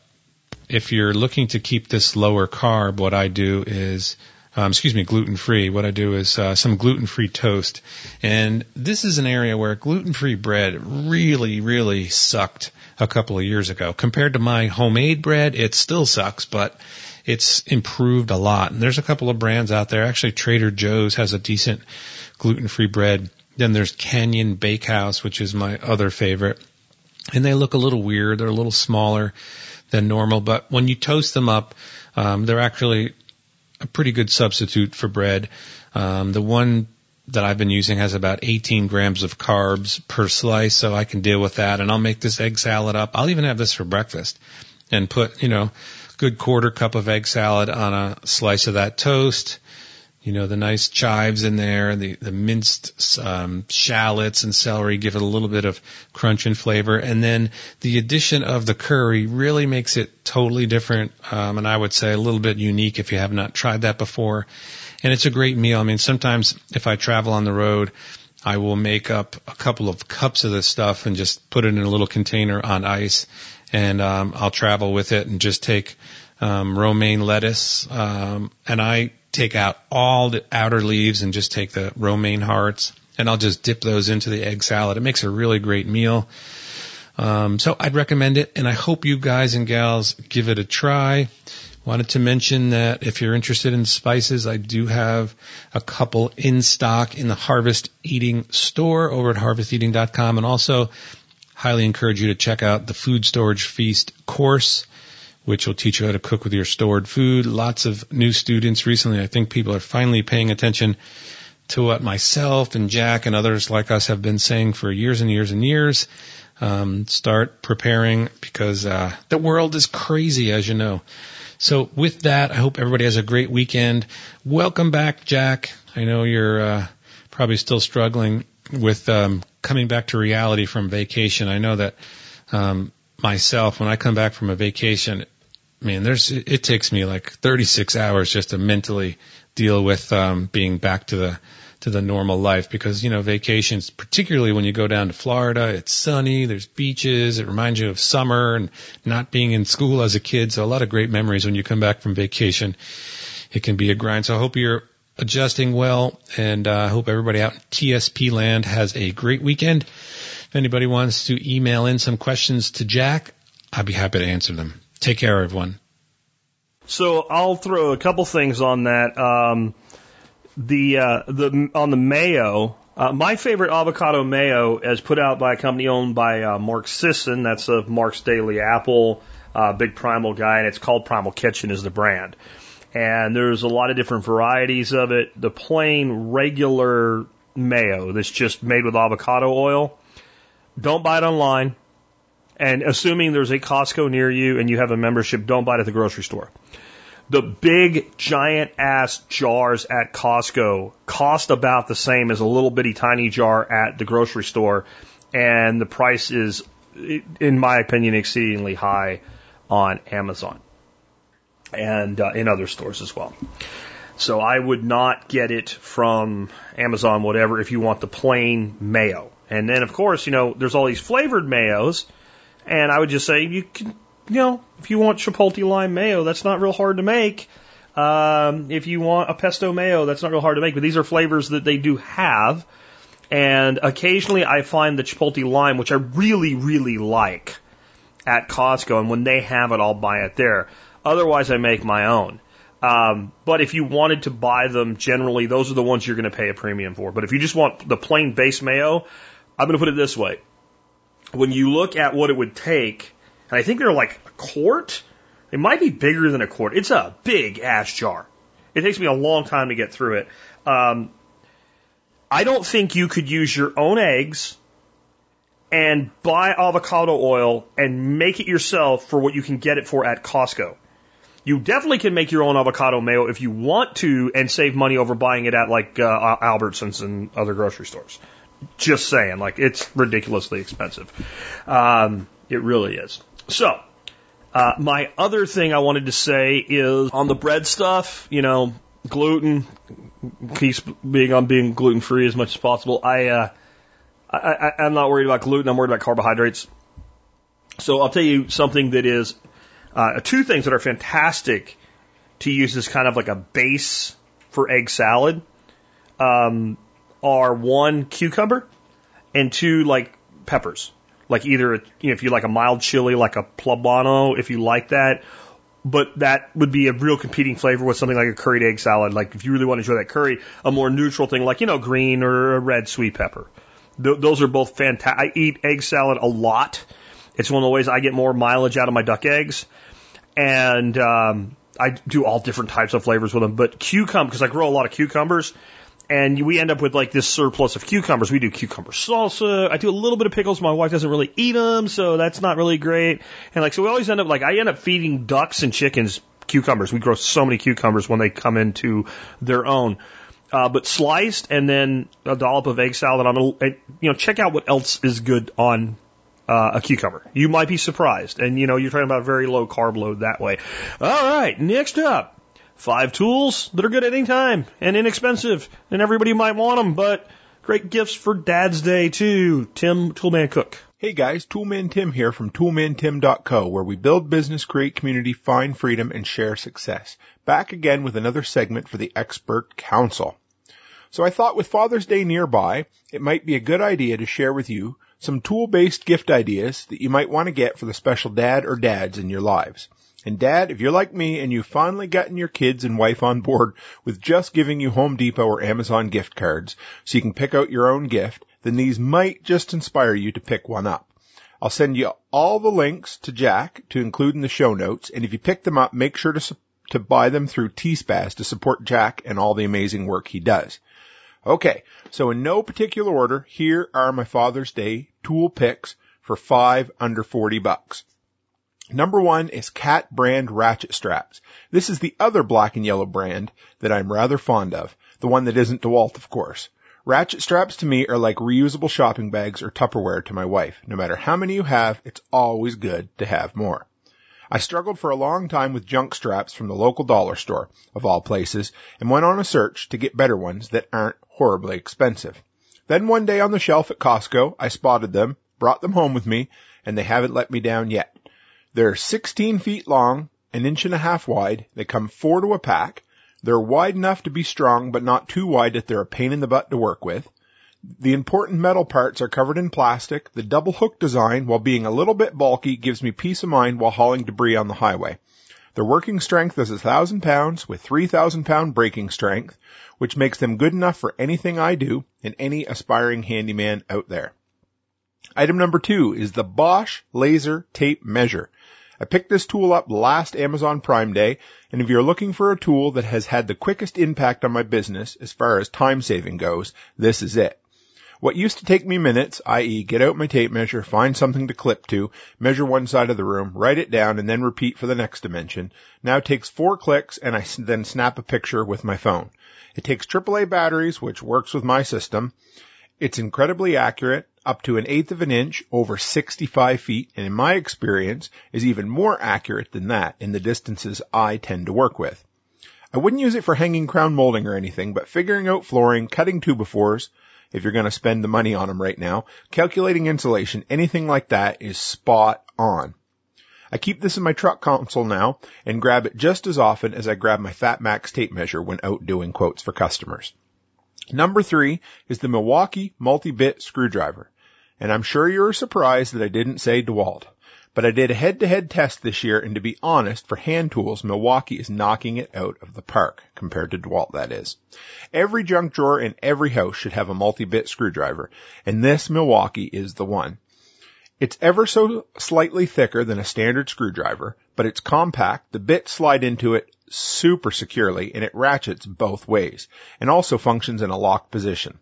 if you're looking to keep this lower carb, what I do is um, excuse me, gluten free. What I do is uh, some gluten free toast, and this is an area where gluten free bread really, really sucked a couple of years ago. Compared to my homemade bread, it still sucks, but it's improved a lot. And there's a couple of brands out there. Actually, Trader Joe's has a decent gluten free bread. Then there's Canyon Bakehouse, which is my other favorite. And they look a little weird. They're a little smaller than normal, but when you toast them up, um, they're actually a pretty good substitute for bread. Um, the one that I've been using has about 18 grams of carbs per slice, so I can deal with that. And I'll make this egg salad up. I'll even have this for breakfast and put, you know, good quarter cup of egg salad on a slice of that toast you know, the nice chives in there, the, the minced um, shallots and celery give it a little bit of crunch and flavor. And then the addition of the curry really makes it totally different. Um, and I would say a little bit unique if you have not tried that before. And it's a great meal. I mean, sometimes if I travel on the road, I will make up a couple of cups of this stuff and just put it in a little container on ice. And um, I'll travel with it and just take um, romaine lettuce. Um, and I take out all the outer leaves and just take the romaine hearts, and I'll just dip those into the egg salad. It makes a really great meal. Um, so I'd recommend it, and I hope you guys and gals give it a try. Wanted to mention that if you're interested in spices, I do have a couple in stock in the Harvest Eating store over at harvesteating.com, and also highly encourage you to check out the Food Storage Feast course which will teach you how to cook with your stored food. Lots of new students recently. I think people are finally paying attention to what myself and Jack and others like us have been saying for years and years and years. Um, start preparing because uh, the world is crazy, as you know. So with that, I hope everybody has a great weekend. Welcome back, Jack. I know you're uh, probably still struggling with um, coming back to reality from vacation. I know that um, myself, when I come back from a vacation, man, there's it takes me like 36 hours just to mentally deal with um, being back to the to the normal life because you know vacations, particularly when you go down to Florida, it's sunny, there's beaches, it reminds you of summer and not being in school as a kid. So a lot of great memories when you come back from vacation. It can be a grind. So I hope you're adjusting well, and uh, I uh, hope everybody out in TSP land has a great weekend. If anybody wants to email in some questions to Jack, I'd be happy to answer them. Take care, everyone. So I'll throw a couple things on that. Um, the uh, the on the mayo. Uh, my favorite avocado mayo is put out by a company owned by uh, Mark Sisson. That's a Mark's Daily Apple, uh, big Primal guy, and it's called Primal Kitchen is the brand. And there's a lot of different varieties of it. The plain regular mayo that's just made with avocado oil. Don't buy it online. And assuming there's a Costco near you and you have a membership, don't buy it at the grocery store. The big giant ass jars at Costco cost about the same as a little bitty tiny jar at the grocery store. And the price is, in my opinion, exceedingly high on Amazon and uh, in other stores as well. So I would not get it from Amazon, whatever, if you want the plain mayo. And then, of course, you know, there's all these flavored mayos and I would just say you can, you know, if you want chipotle lime mayo, that's not real hard to make. Um, if you want a pesto mayo, that's not real hard to make. But these are flavors that they do have. And occasionally I find the chipotle lime, which I really, really like at Costco. And when they have it, I'll buy it there. Otherwise, I make my own. Um, but if you wanted to buy them, generally, those are the ones you're going to pay a premium for. But if you just want the plain base mayo, I'm going to put it this way when you look at what it would take, and I think they're like a quart, it might be bigger than a quart. It's a big ass jar. It takes me a long time to get through it. Um, I don't think you could use your own eggs and buy avocado oil and make it yourself for what you can get it for at Costco. You definitely can make your own avocado mayo if you want to and save money over buying it at like uh, Albertsons and other grocery stores. Just saying, like it's ridiculously expensive. Um, it really is. So, uh, my other thing I wanted to say is on the bread stuff, you know, gluten, keeps being on being gluten free as much as possible. I, uh, I, I, I'm not worried about gluten. I'm worried about carbohydrates. So I'll tell you something that is uh, two things that are fantastic to use as kind of like a base for egg salad um, are one cucumber and two like peppers. Like either you know, if you like a mild chili, like a poblano, if you like that, but that would be a real competing flavor with something like a curried egg salad. Like if you really want to enjoy that curry, a more neutral thing like you know green or a red sweet pepper. Th- those are both fantastic. I eat egg salad a lot. It's one of the ways I get more mileage out of my duck eggs, and um, I do all different types of flavors with them. But cucumber, because I grow a lot of cucumbers, and we end up with like this surplus of cucumbers. We do cucumber salsa. I do a little bit of pickles. My wife doesn't really eat them, so that's not really great. And like, so we always end up like, I end up feeding ducks and chickens cucumbers. We grow so many cucumbers when they come into their own. Uh, but sliced and then a dollop of egg salad on a, you know, check out what else is good on uh, a cucumber. You might be surprised. And, you know, you're talking about very low carb load that way. All right. Next up. Five tools that are good at any time and inexpensive, and everybody might want them, but great gifts for Dad's Day too. Tim Toolman Cook. Hey guys, Toolman Tim here from toolmantim.co where we build business, create community, find freedom, and share success. Back again with another segment for the expert council. So I thought with Father's Day nearby, it might be a good idea to share with you some tool-based gift ideas that you might want to get for the special dad or dads in your lives. And dad, if you're like me and you've finally gotten your kids and wife on board with just giving you Home Depot or Amazon gift cards so you can pick out your own gift, then these might just inspire you to pick one up. I'll send you all the links to Jack to include in the show notes. And if you pick them up, make sure to, to buy them through T-Spaz to support Jack and all the amazing work he does. Okay. So in no particular order, here are my Father's Day tool picks for five under 40 bucks. Number one is Cat brand ratchet straps. This is the other black and yellow brand that I'm rather fond of. The one that isn't DeWalt, of course. Ratchet straps to me are like reusable shopping bags or Tupperware to my wife. No matter how many you have, it's always good to have more. I struggled for a long time with junk straps from the local dollar store, of all places, and went on a search to get better ones that aren't horribly expensive. Then one day on the shelf at Costco, I spotted them, brought them home with me, and they haven't let me down yet. They're 16 feet long, an inch and a half wide. They come four to a pack. They're wide enough to be strong, but not too wide that they're a pain in the butt to work with. The important metal parts are covered in plastic. The double hook design, while being a little bit bulky, gives me peace of mind while hauling debris on the highway. Their working strength is a thousand pounds with three thousand pound breaking strength, which makes them good enough for anything I do and any aspiring handyman out there. Item number two is the Bosch Laser Tape Measure. I picked this tool up last Amazon Prime Day, and if you're looking for a tool that has had the quickest impact on my business as far as time saving goes, this is it. What used to take me minutes, i.e. get out my tape measure, find something to clip to, measure one side of the room, write it down, and then repeat for the next dimension, now takes four clicks and I then snap a picture with my phone. It takes AAA batteries, which works with my system. It's incredibly accurate up to an eighth of an inch over 65 feet, and in my experience is even more accurate than that in the distances I tend to work with. I wouldn't use it for hanging crown molding or anything, but figuring out flooring, cutting two-by-fours, if you're going to spend the money on them right now, calculating insulation, anything like that is spot on. I keep this in my truck console now and grab it just as often as I grab my FatMax tape measure when out doing quotes for customers. Number three is the Milwaukee multi-bit screwdriver. And I'm sure you're surprised that I didn't say DeWalt. But I did a head-to-head test this year, and to be honest, for hand tools, Milwaukee is knocking it out of the park, compared to DeWalt, that is. Every junk drawer in every house should have a multi-bit screwdriver, and this Milwaukee is the one. It's ever so slightly thicker than a standard screwdriver, but it's compact, the bits slide into it super securely, and it ratchets both ways, and also functions in a locked position.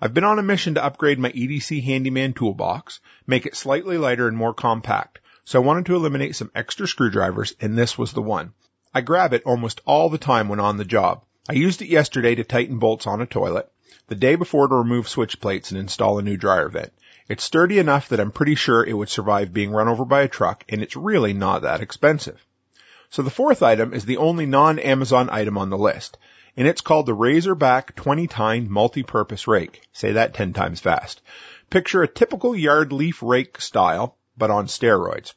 I've been on a mission to upgrade my EDC Handyman toolbox, make it slightly lighter and more compact, so I wanted to eliminate some extra screwdrivers and this was the one. I grab it almost all the time when on the job. I used it yesterday to tighten bolts on a toilet, the day before to remove switch plates and install a new dryer vent. It's sturdy enough that I'm pretty sure it would survive being run over by a truck and it's really not that expensive. So the fourth item is the only non-Amazon item on the list. And it's called the Razorback 20 tine multi-purpose rake. Say that 10 times fast. Picture a typical yard leaf rake style, but on steroids.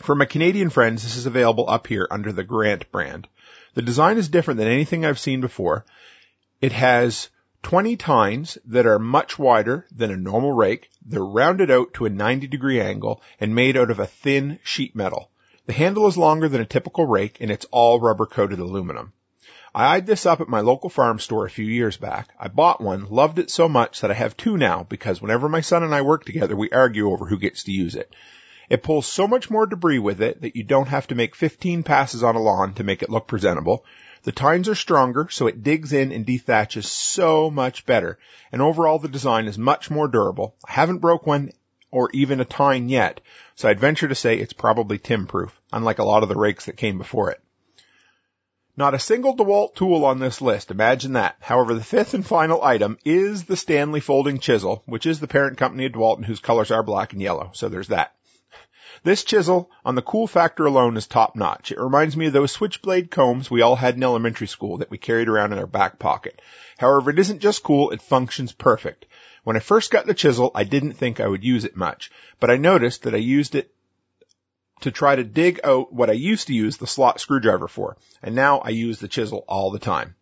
For my Canadian friends, this is available up here under the Garant brand. The design is different than anything I've seen before. It has 20 tines that are much wider than a normal rake. They're rounded out to a 90 degree angle and made out of a thin sheet metal. The handle is longer than a typical rake and it's all rubber coated aluminum. I eyed this up at my local farm store a few years back. I bought one, loved it so much that I have two now because whenever my son and I work together, we argue over who gets to use it. It pulls so much more debris with it that you don't have to make 15 passes on a lawn to make it look presentable. The tines are stronger, so it digs in and dethatches so much better. And overall, the design is much more durable. I haven't broke one or even a tine yet, so I'd venture to say it's probably Tim proof, unlike a lot of the rakes that came before it. Not a single DeWalt tool on this list, imagine that. However, the fifth and final item is the Stanley Folding Chisel, which is the parent company of DeWalt and whose colors are black and yellow, so there's that. This chisel, on the cool factor alone, is top notch. It reminds me of those switchblade combs we all had in elementary school that we carried around in our back pocket. However, it isn't just cool, it functions perfect. When I first got the chisel, I didn't think I would use it much, but I noticed that I used it to try to dig out what I used to use the slot screwdriver for, and now I use the chisel all the time.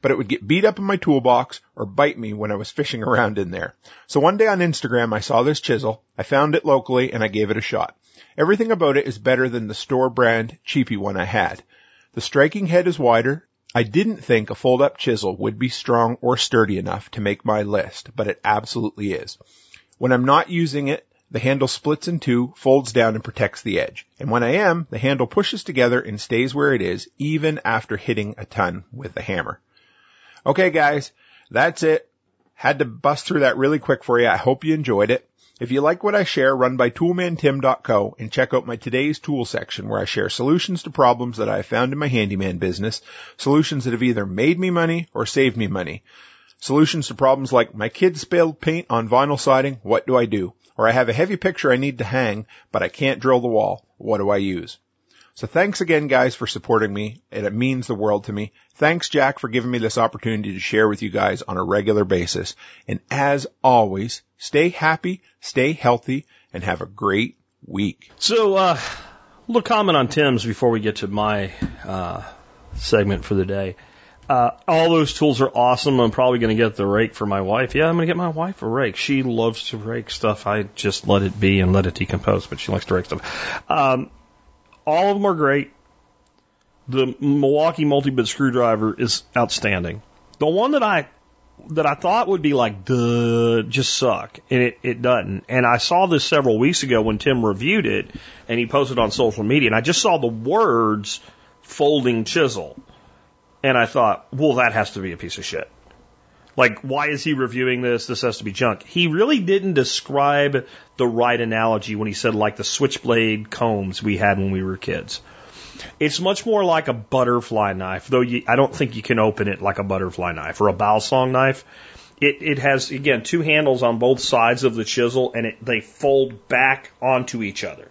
But it would get beat up in my toolbox or bite me when I was fishing around in there. So one day on Instagram I saw this chisel, I found it locally and I gave it a shot. Everything about it is better than the store brand cheapy one I had. The striking head is wider. I didn't think a fold up chisel would be strong or sturdy enough to make my list, but it absolutely is. When I'm not using it, the handle splits in two, folds down and protects the edge. And when I am, the handle pushes together and stays where it is even after hitting a ton with the hammer. Okay guys, that's it. Had to bust through that really quick for you. I hope you enjoyed it. If you like what I share, run by toolmantim.co and check out my today's tool section where I share solutions to problems that I have found in my handyman business, solutions that have either made me money or saved me money. Solutions to problems like my kid spilled paint on vinyl siding, what do I do? Or I have a heavy picture I need to hang, but I can't drill the wall, what do I use? So thanks again guys for supporting me, and it means the world to me. Thanks Jack for giving me this opportunity to share with you guys on a regular basis. And as always, stay happy, stay healthy, and have a great week. So, uh, a little comment on Tim's before we get to my uh, segment for the day. Uh, all those tools are awesome. I'm probably going to get the rake for my wife. Yeah, I'm going to get my wife a rake. She loves to rake stuff. I just let it be and let it decompose, but she likes to rake stuff. Um, all of them are great. The Milwaukee multi-bit screwdriver is outstanding. The one that I that I thought would be like duh just suck and it, it doesn't. And I saw this several weeks ago when Tim reviewed it and he posted on social media and I just saw the words folding chisel and I thought, well that has to be a piece of shit. Like, why is he reviewing this? This has to be junk. He really didn't describe the right analogy when he said like the switchblade combs we had when we were kids. It's much more like a butterfly knife, though you, I don't think you can open it like a butterfly knife or a Balisong knife. It, it has, again, two handles on both sides of the chisel and it, they fold back onto each other.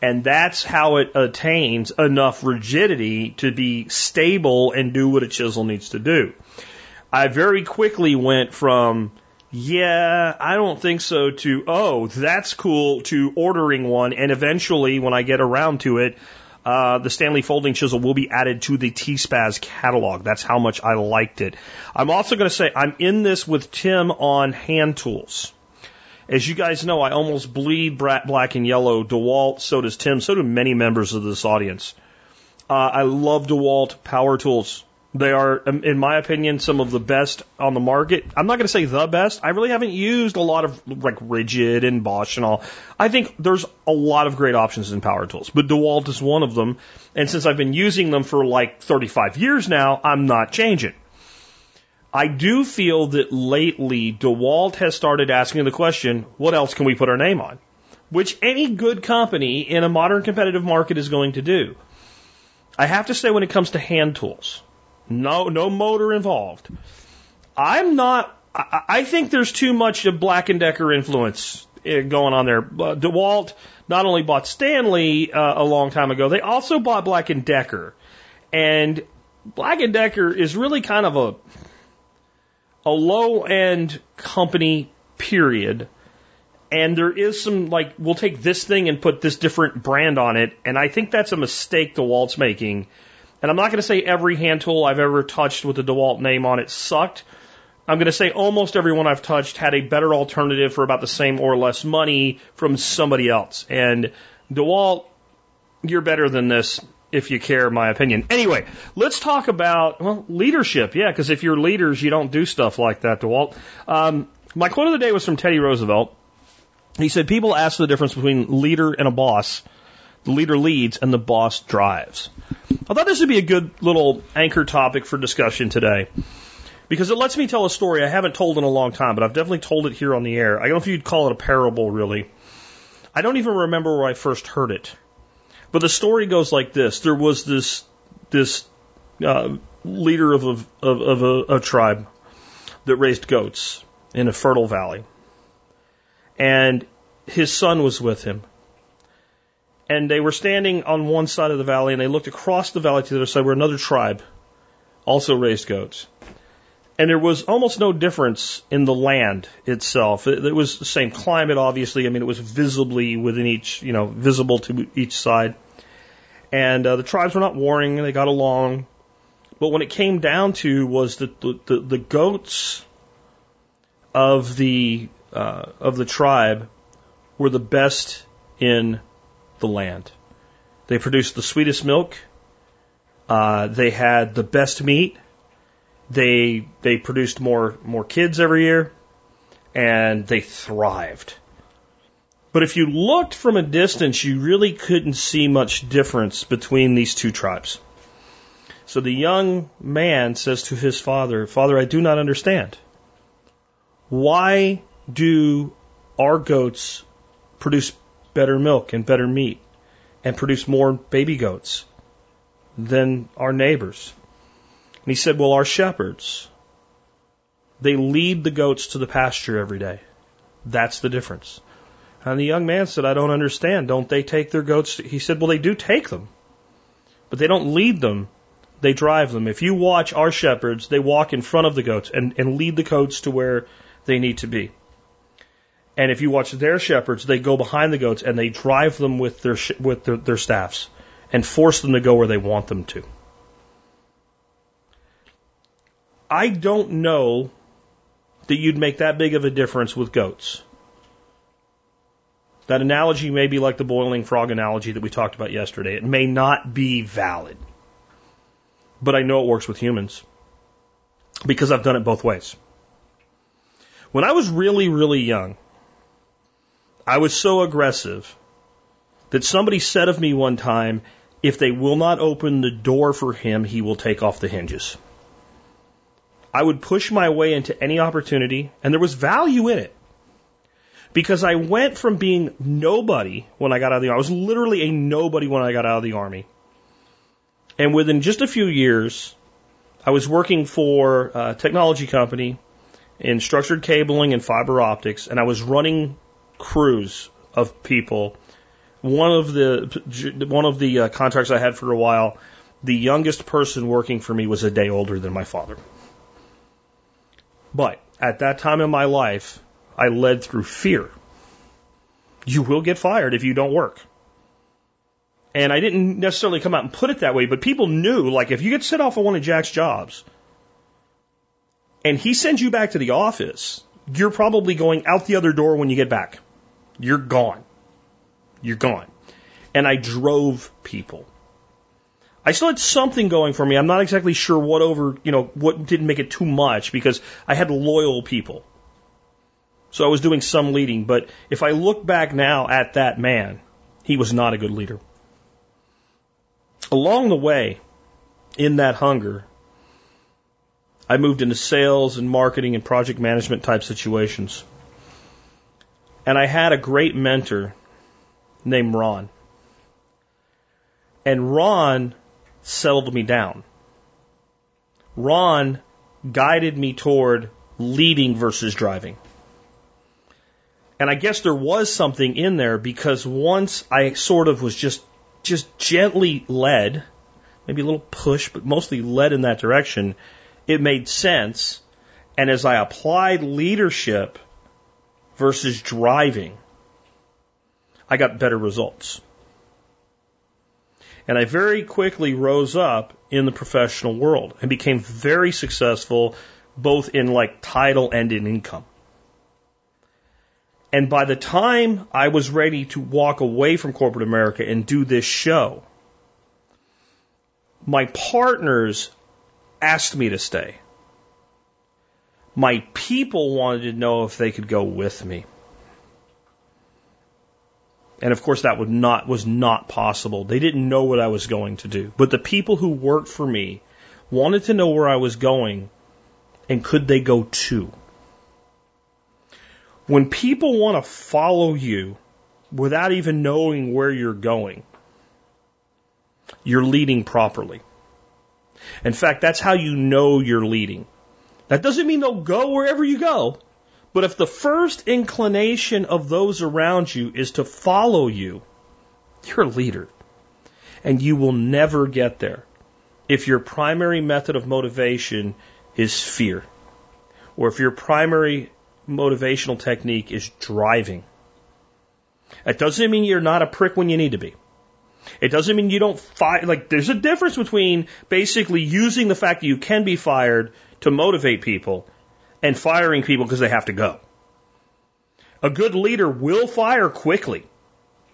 And that's how it attains enough rigidity to be stable and do what a chisel needs to do. I very quickly went from, yeah, I don't think so to, oh, that's cool to ordering one. And eventually, when I get around to it, uh, the Stanley folding chisel will be added to the T-Spaz catalog. That's how much I liked it. I'm also going to say I'm in this with Tim on hand tools. As you guys know, I almost bleed black and yellow DeWalt. So does Tim. So do many members of this audience. Uh, I love DeWalt power tools. They are, um, in my opinion, some of the best on the market. I'm not going to say the best. I really haven't used a lot of like Ridgid and Bosch and all. I think there's a lot of great options in power tools, but DeWalt is one of them. And since I've been using them for like 35 years now, I'm not changing. I do feel that lately DeWalt has started asking the question, what else can we put our name on? Which any good company in a modern competitive market is going to do. I have to say when it comes to hand tools, no, no motor involved. I'm not. I, I think there's too much of Black and Decker influence eh, going on there. Uh, DeWalt not only bought Stanley uh, a long time ago, they also bought Black and Decker, and Black and Decker is really kind of a a low end company period. And there is some like we'll take this thing and put this different brand on it, and I think that's a mistake DeWalt's making. And I'm not going to say every hand tool I've ever touched with the DeWalt name on it sucked. I'm going to say almost everyone I've touched had a better alternative for about the same or less money from somebody else. And DeWalt, you're better than this if you care, my opinion. Anyway, let's talk about, well, leadership. Yeah, because if you're leaders, you don't do stuff like that, DeWalt. Um, my quote of the day was from Teddy Roosevelt. He said, People ask the difference between leader and a boss. The leader leads and the boss drives. I thought this would be a good little anchor topic for discussion today because it lets me tell a story I haven't told in a long time, but I've definitely told it here on the air. I don't know if you'd call it a parable, really. I don't even remember where I first heard it. But the story goes like this: There was this this uh, leader of a, of, of a, a tribe that raised goats in a fertile valley, and his son was with him. And they were standing on one side of the valley, and they looked across the valley to the other side, where another tribe also raised goats. And there was almost no difference in the land itself. It, it was the same climate, obviously. I mean, it was visibly within each, you know, visible to each side. And uh, the tribes were not warring; they got along. But when it came down to was that the, the, the goats of the uh, of the tribe were the best in the land. They produced the sweetest milk. Uh, they had the best meat. They they produced more more kids every year, and they thrived. But if you looked from a distance, you really couldn't see much difference between these two tribes. So the young man says to his father, Father, I do not understand. Why do our goats produce better milk and better meat and produce more baby goats than our neighbors? And he said, Well, our shepherds, they lead the goats to the pasture every day. That's the difference. And the young man said, I don't understand. Don't they take their goats? He said, Well, they do take them, but they don't lead them. They drive them. If you watch our shepherds, they walk in front of the goats and, and lead the goats to where they need to be. And if you watch their shepherds, they go behind the goats and they drive them with their with their, their staffs and force them to go where they want them to. I don't know that you'd make that big of a difference with goats. That analogy may be like the boiling frog analogy that we talked about yesterday. It may not be valid, but I know it works with humans because I've done it both ways. When I was really, really young, I was so aggressive that somebody said of me one time, if they will not open the door for him, he will take off the hinges. I would push my way into any opportunity, and there was value in it. Because I went from being nobody when I got out of the army. I was literally a nobody when I got out of the army. And within just a few years, I was working for a technology company in structured cabling and fiber optics, and I was running crews of people. One of the one of the uh, contracts I had for a while, the youngest person working for me was a day older than my father. But at that time in my life, I led through fear. You will get fired if you don't work. And I didn't necessarily come out and put it that way, but people knew, like, if you get set off on one of Jack's jobs and he sends you back to the office, you're probably going out the other door when you get back. You're gone. You're gone. And I drove people. I still had something going for me. I'm not exactly sure what over, you know, what didn't make it too much because I had loyal people. So I was doing some leading. But if I look back now at that man, he was not a good leader. Along the way, in that hunger, I moved into sales and marketing and project management type situations. And I had a great mentor named Ron. And Ron settled me down. Ron guided me toward leading versus driving. And I guess there was something in there because once I sort of was just just gently led, maybe a little push, but mostly led in that direction, it made sense. And as I applied leadership versus driving, I got better results. And I very quickly rose up in the professional world and became very successful both in like title and in income. And by the time I was ready to walk away from corporate America and do this show, my partners asked me to stay. My people wanted to know if they could go with me. And of course that would not, was not possible. They didn't know what I was going to do. But the people who worked for me wanted to know where I was going and could they go too. When people want to follow you without even knowing where you're going, you're leading properly. In fact, that's how you know you're leading. That doesn't mean they'll go wherever you go. But if the first inclination of those around you is to follow you, you're a leader. And you will never get there if your primary method of motivation is fear. Or if your primary motivational technique is driving. That doesn't mean you're not a prick when you need to be. It doesn't mean you don't fire, like, there's a difference between basically using the fact that you can be fired to motivate people and firing people because they have to go. A good leader will fire quickly.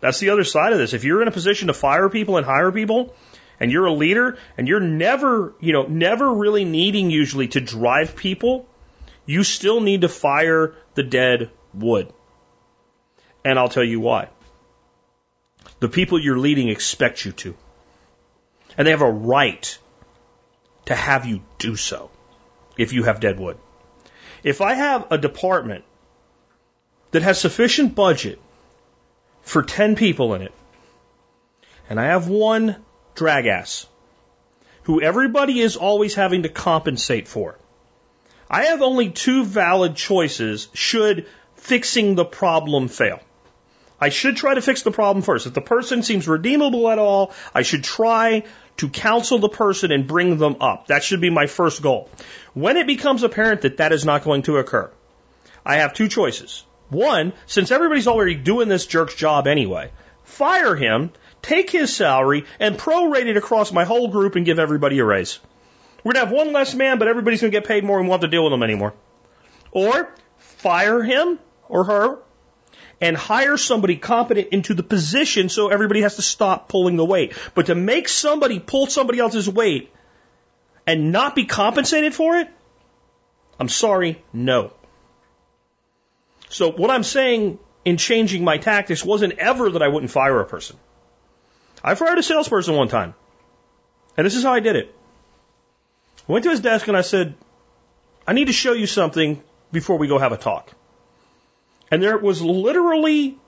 That's the other side of this. If you're in a position to fire people and hire people, and you're a leader, and you're never, you know, never really needing usually to drive people, you still need to fire the dead wood. And I'll tell you why. The people you're leading expect you to. And they have a right to have you do so if you have dead wood. If I have a department that has sufficient budget for 10 people in it, and I have one drag ass who everybody is always having to compensate for, I have only two valid choices should fixing the problem fail. I should try to fix the problem first. If the person seems redeemable at all, I should try to counsel the person and bring them up. That should be my first goal. When it becomes apparent that that is not going to occur, I have two choices. One, since everybody's already doing this jerk's job anyway, fire him, take his salary, and prorate it across my whole group and give everybody a raise. We're going to have one less man, but everybody's going to get paid more and we won't have to deal with them anymore. Or fire him or her and hire somebody competent into the position so everybody has to stop pulling the weight. But to make somebody pull somebody else's weight and not be compensated for it, I'm sorry, no. So what I'm saying in changing my tactics wasn't ever that I wouldn't fire a person. I fired a salesperson one time. And this is how I did it. I went to his desk and I said, I need to show you something before we go have a talk. And there was literally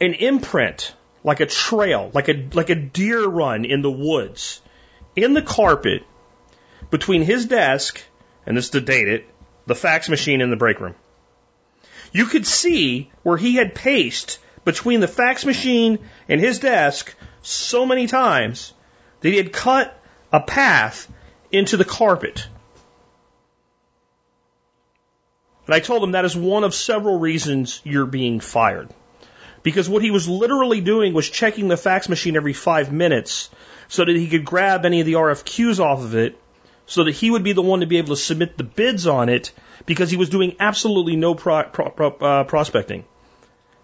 an imprint, like a trail, like a, like a deer run in the woods, in the carpet between his desk, and this to date it, the fax machine in the break room. You could see where he had paced between the fax machine and his desk so many times that he had cut a path into the carpet. And I told him that is one of several reasons you're being fired. Because what he was literally doing was checking the fax machine every five minutes so that he could grab any of the RFQs off of it so that he would be the one to be able to submit the bids on it because he was doing absolutely no pro, pro, pro, uh, prospecting.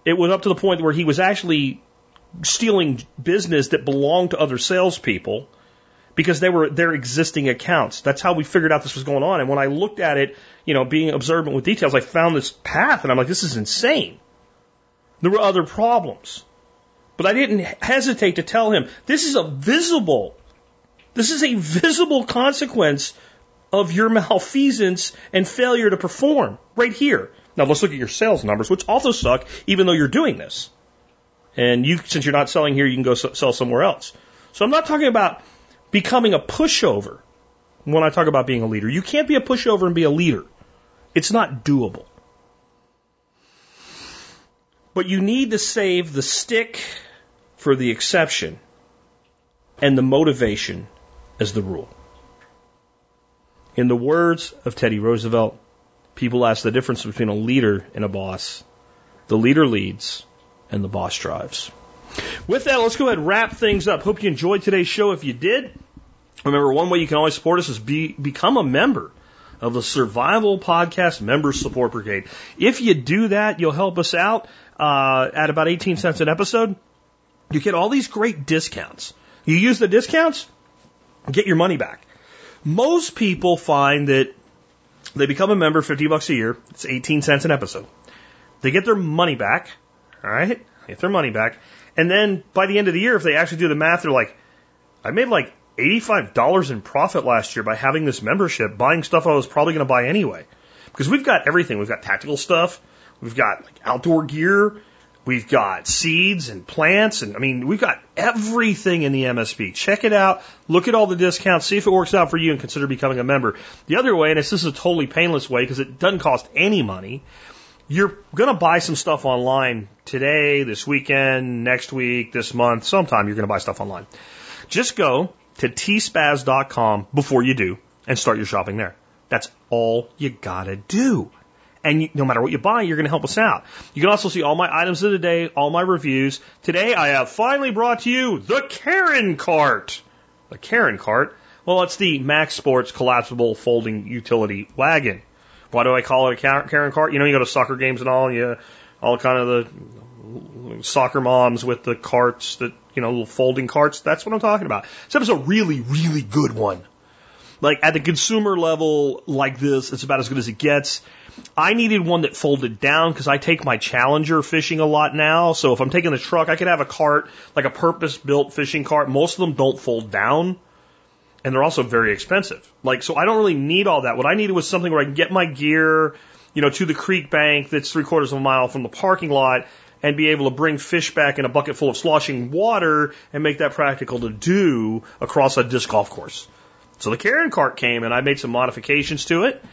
It was up to the point where he was actually stealing business that belonged to other salespeople because they were their existing accounts. That's how we figured out this was going on. And when I looked at it, you know, being observant with details, I found this path and I'm like, this is insane. There were other problems. But I didn't hesitate to tell him, this is a visible, this is a visible consequence of your malfeasance and failure to perform right here. Now let's look at your sales numbers, which also suck, even though you're doing this. And you, since you're not selling here, you can go sell somewhere else. So I'm not talking about becoming a pushover when I talk about being a leader. You can't be a pushover and be a leader. It's not doable. But you need to save the stick for the exception and the motivation as the rule. In the words of Teddy Roosevelt, people ask the difference between a leader and a boss. The leader leads and the boss drives. With that, let's go ahead and wrap things up. Hope you enjoyed today's show. If you did, remember one way you can always support us is be, become a member of the Survival Podcast Member Support Brigade. If you do that, you'll help us out uh, at about 18 cents an episode. You get all these great discounts. You use the discounts, get your money back. Most people find that they become a member 50 bucks a year. It's 18 cents an episode. They get their money back. All right. Get their money back. And then by the end of the year, if they actually do the math, they're like, I made like $85 in profit last year by having this membership, buying stuff I was probably going to buy anyway. Because we've got everything. We've got tactical stuff. We've got like outdoor gear. We've got seeds and plants. And I mean, we've got everything in the MSB. Check it out. Look at all the discounts. See if it works out for you and consider becoming a member. The other way, and this is a totally painless way because it doesn't cost any money. You're going to buy some stuff online today, this weekend, next week, this month, sometime you're going to buy stuff online. Just go to tspaz.com before you do and start your shopping there. That's all you gotta do. And you, no matter what you buy, you're going to help us out. You can also see all my items of the day, all my reviews. Today, I have finally brought to you the Karen Cart. The Karen Cart? Well, it's the Mac Sports collapsible folding utility wagon. Why do I call it a Karen Cart? You know, you go to soccer games and all, you all kind of the soccer moms with the carts that you know, little folding carts. That's what I'm talking about. Except it's a really, really good one. Like at the consumer level, like this, it's about as good as it gets. I needed one that folded down because I take my Challenger fishing a lot now. So if I'm taking the truck, I could have a cart, like a purpose built fishing cart. Most of them don't fold down. And they're also very expensive. Like, so I don't really need all that. What I needed was something where I can get my gear, you know, to the creek bank that's three quarters of a mile from the parking lot and be able to bring fish back in a bucket full of sloshing water and make that practical to do across a disc golf course. So the Karen cart came and I made some modifications to it.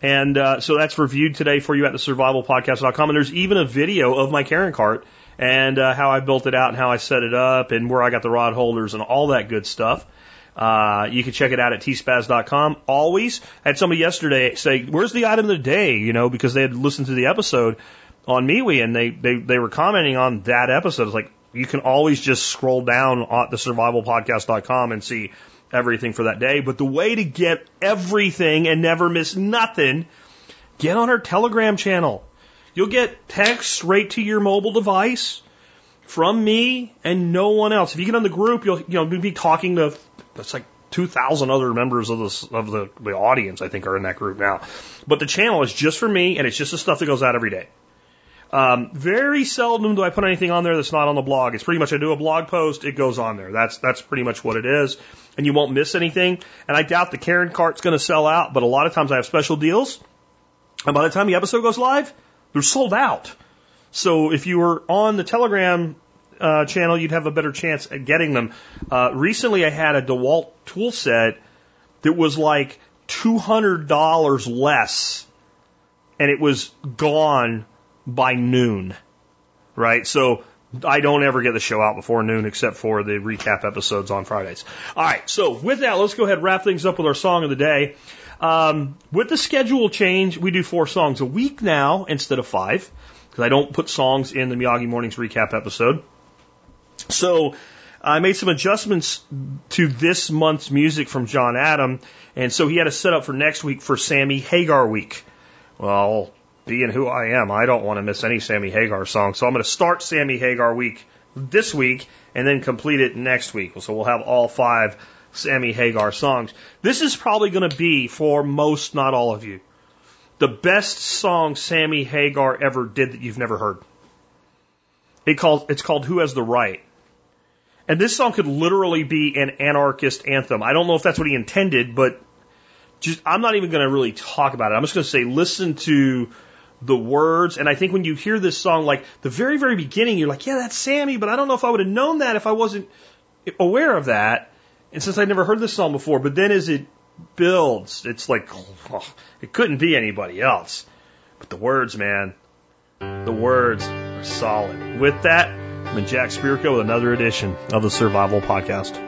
And uh, so that's reviewed today for you at the survivalpodcast.com. And there's even a video of my Karen cart and uh, how I built it out and how I set it up and where I got the rod holders and all that good stuff. Uh, you can check it out at tspaz.com. Always had somebody yesterday say, "Where's the item of the day?" You know, because they had listened to the episode, on MeWe and they, they, they were commenting on that episode. It's like, you can always just scroll down on the survivalpodcast.com and see everything for that day. But the way to get everything and never miss nothing, get on our Telegram channel. You'll get text right to your mobile device from me and no one else. If you get on the group, you'll, you know, be talking to, that's like 2,000 other members of, this, of the, the audience, I think, are in that group now. But the channel is just for me and it's just the stuff that goes out every day. Um, very seldom do I put anything on there that's not on the blog. It's pretty much I do a blog post, it goes on there. That's that's pretty much what it is, and you won't miss anything. And I doubt the Karen cart's going to sell out, but a lot of times I have special deals, and by the time the episode goes live, they're sold out. So if you were on the Telegram uh, channel, you'd have a better chance at getting them. Uh, recently, I had a DeWalt tool set that was like two hundred dollars less, and it was gone by noon, right? So I don't ever get the show out before noon except for the recap episodes on Fridays. All right, so with that, let's go ahead and wrap things up with our song of the day. Um, with the schedule change, we do four songs a week now instead of five because I don't put songs in the Miyagi Mornings recap episode. So I made some adjustments to this month's music from John Adam, and so he had a setup for next week for Sammy Hagar week. Well, being who I am, I don't want to miss any Sammy Hagar song. So I'm going to start Sammy Hagar week this week and then complete it next week. So we'll have all five Sammy Hagar songs. This is probably going to be for most, not all of you, the best song Sammy Hagar ever did that you've never heard. It called, it's called Who Has the Right. And this song could literally be an anarchist anthem. I don't know if that's what he intended, but just, I'm not even going to really talk about it. I'm just going to say listen to the words. And I think when you hear this song, like the very, very beginning, you're like, yeah, that's Sammy, but I don't know if I would have known that if I wasn't aware of that. And since I'd never heard this song before, but then as it builds, it's like, oh, it couldn't be anybody else. But the words, man, the words are solid. With that, I'm Jack Spirko with another edition of the Survival Podcast.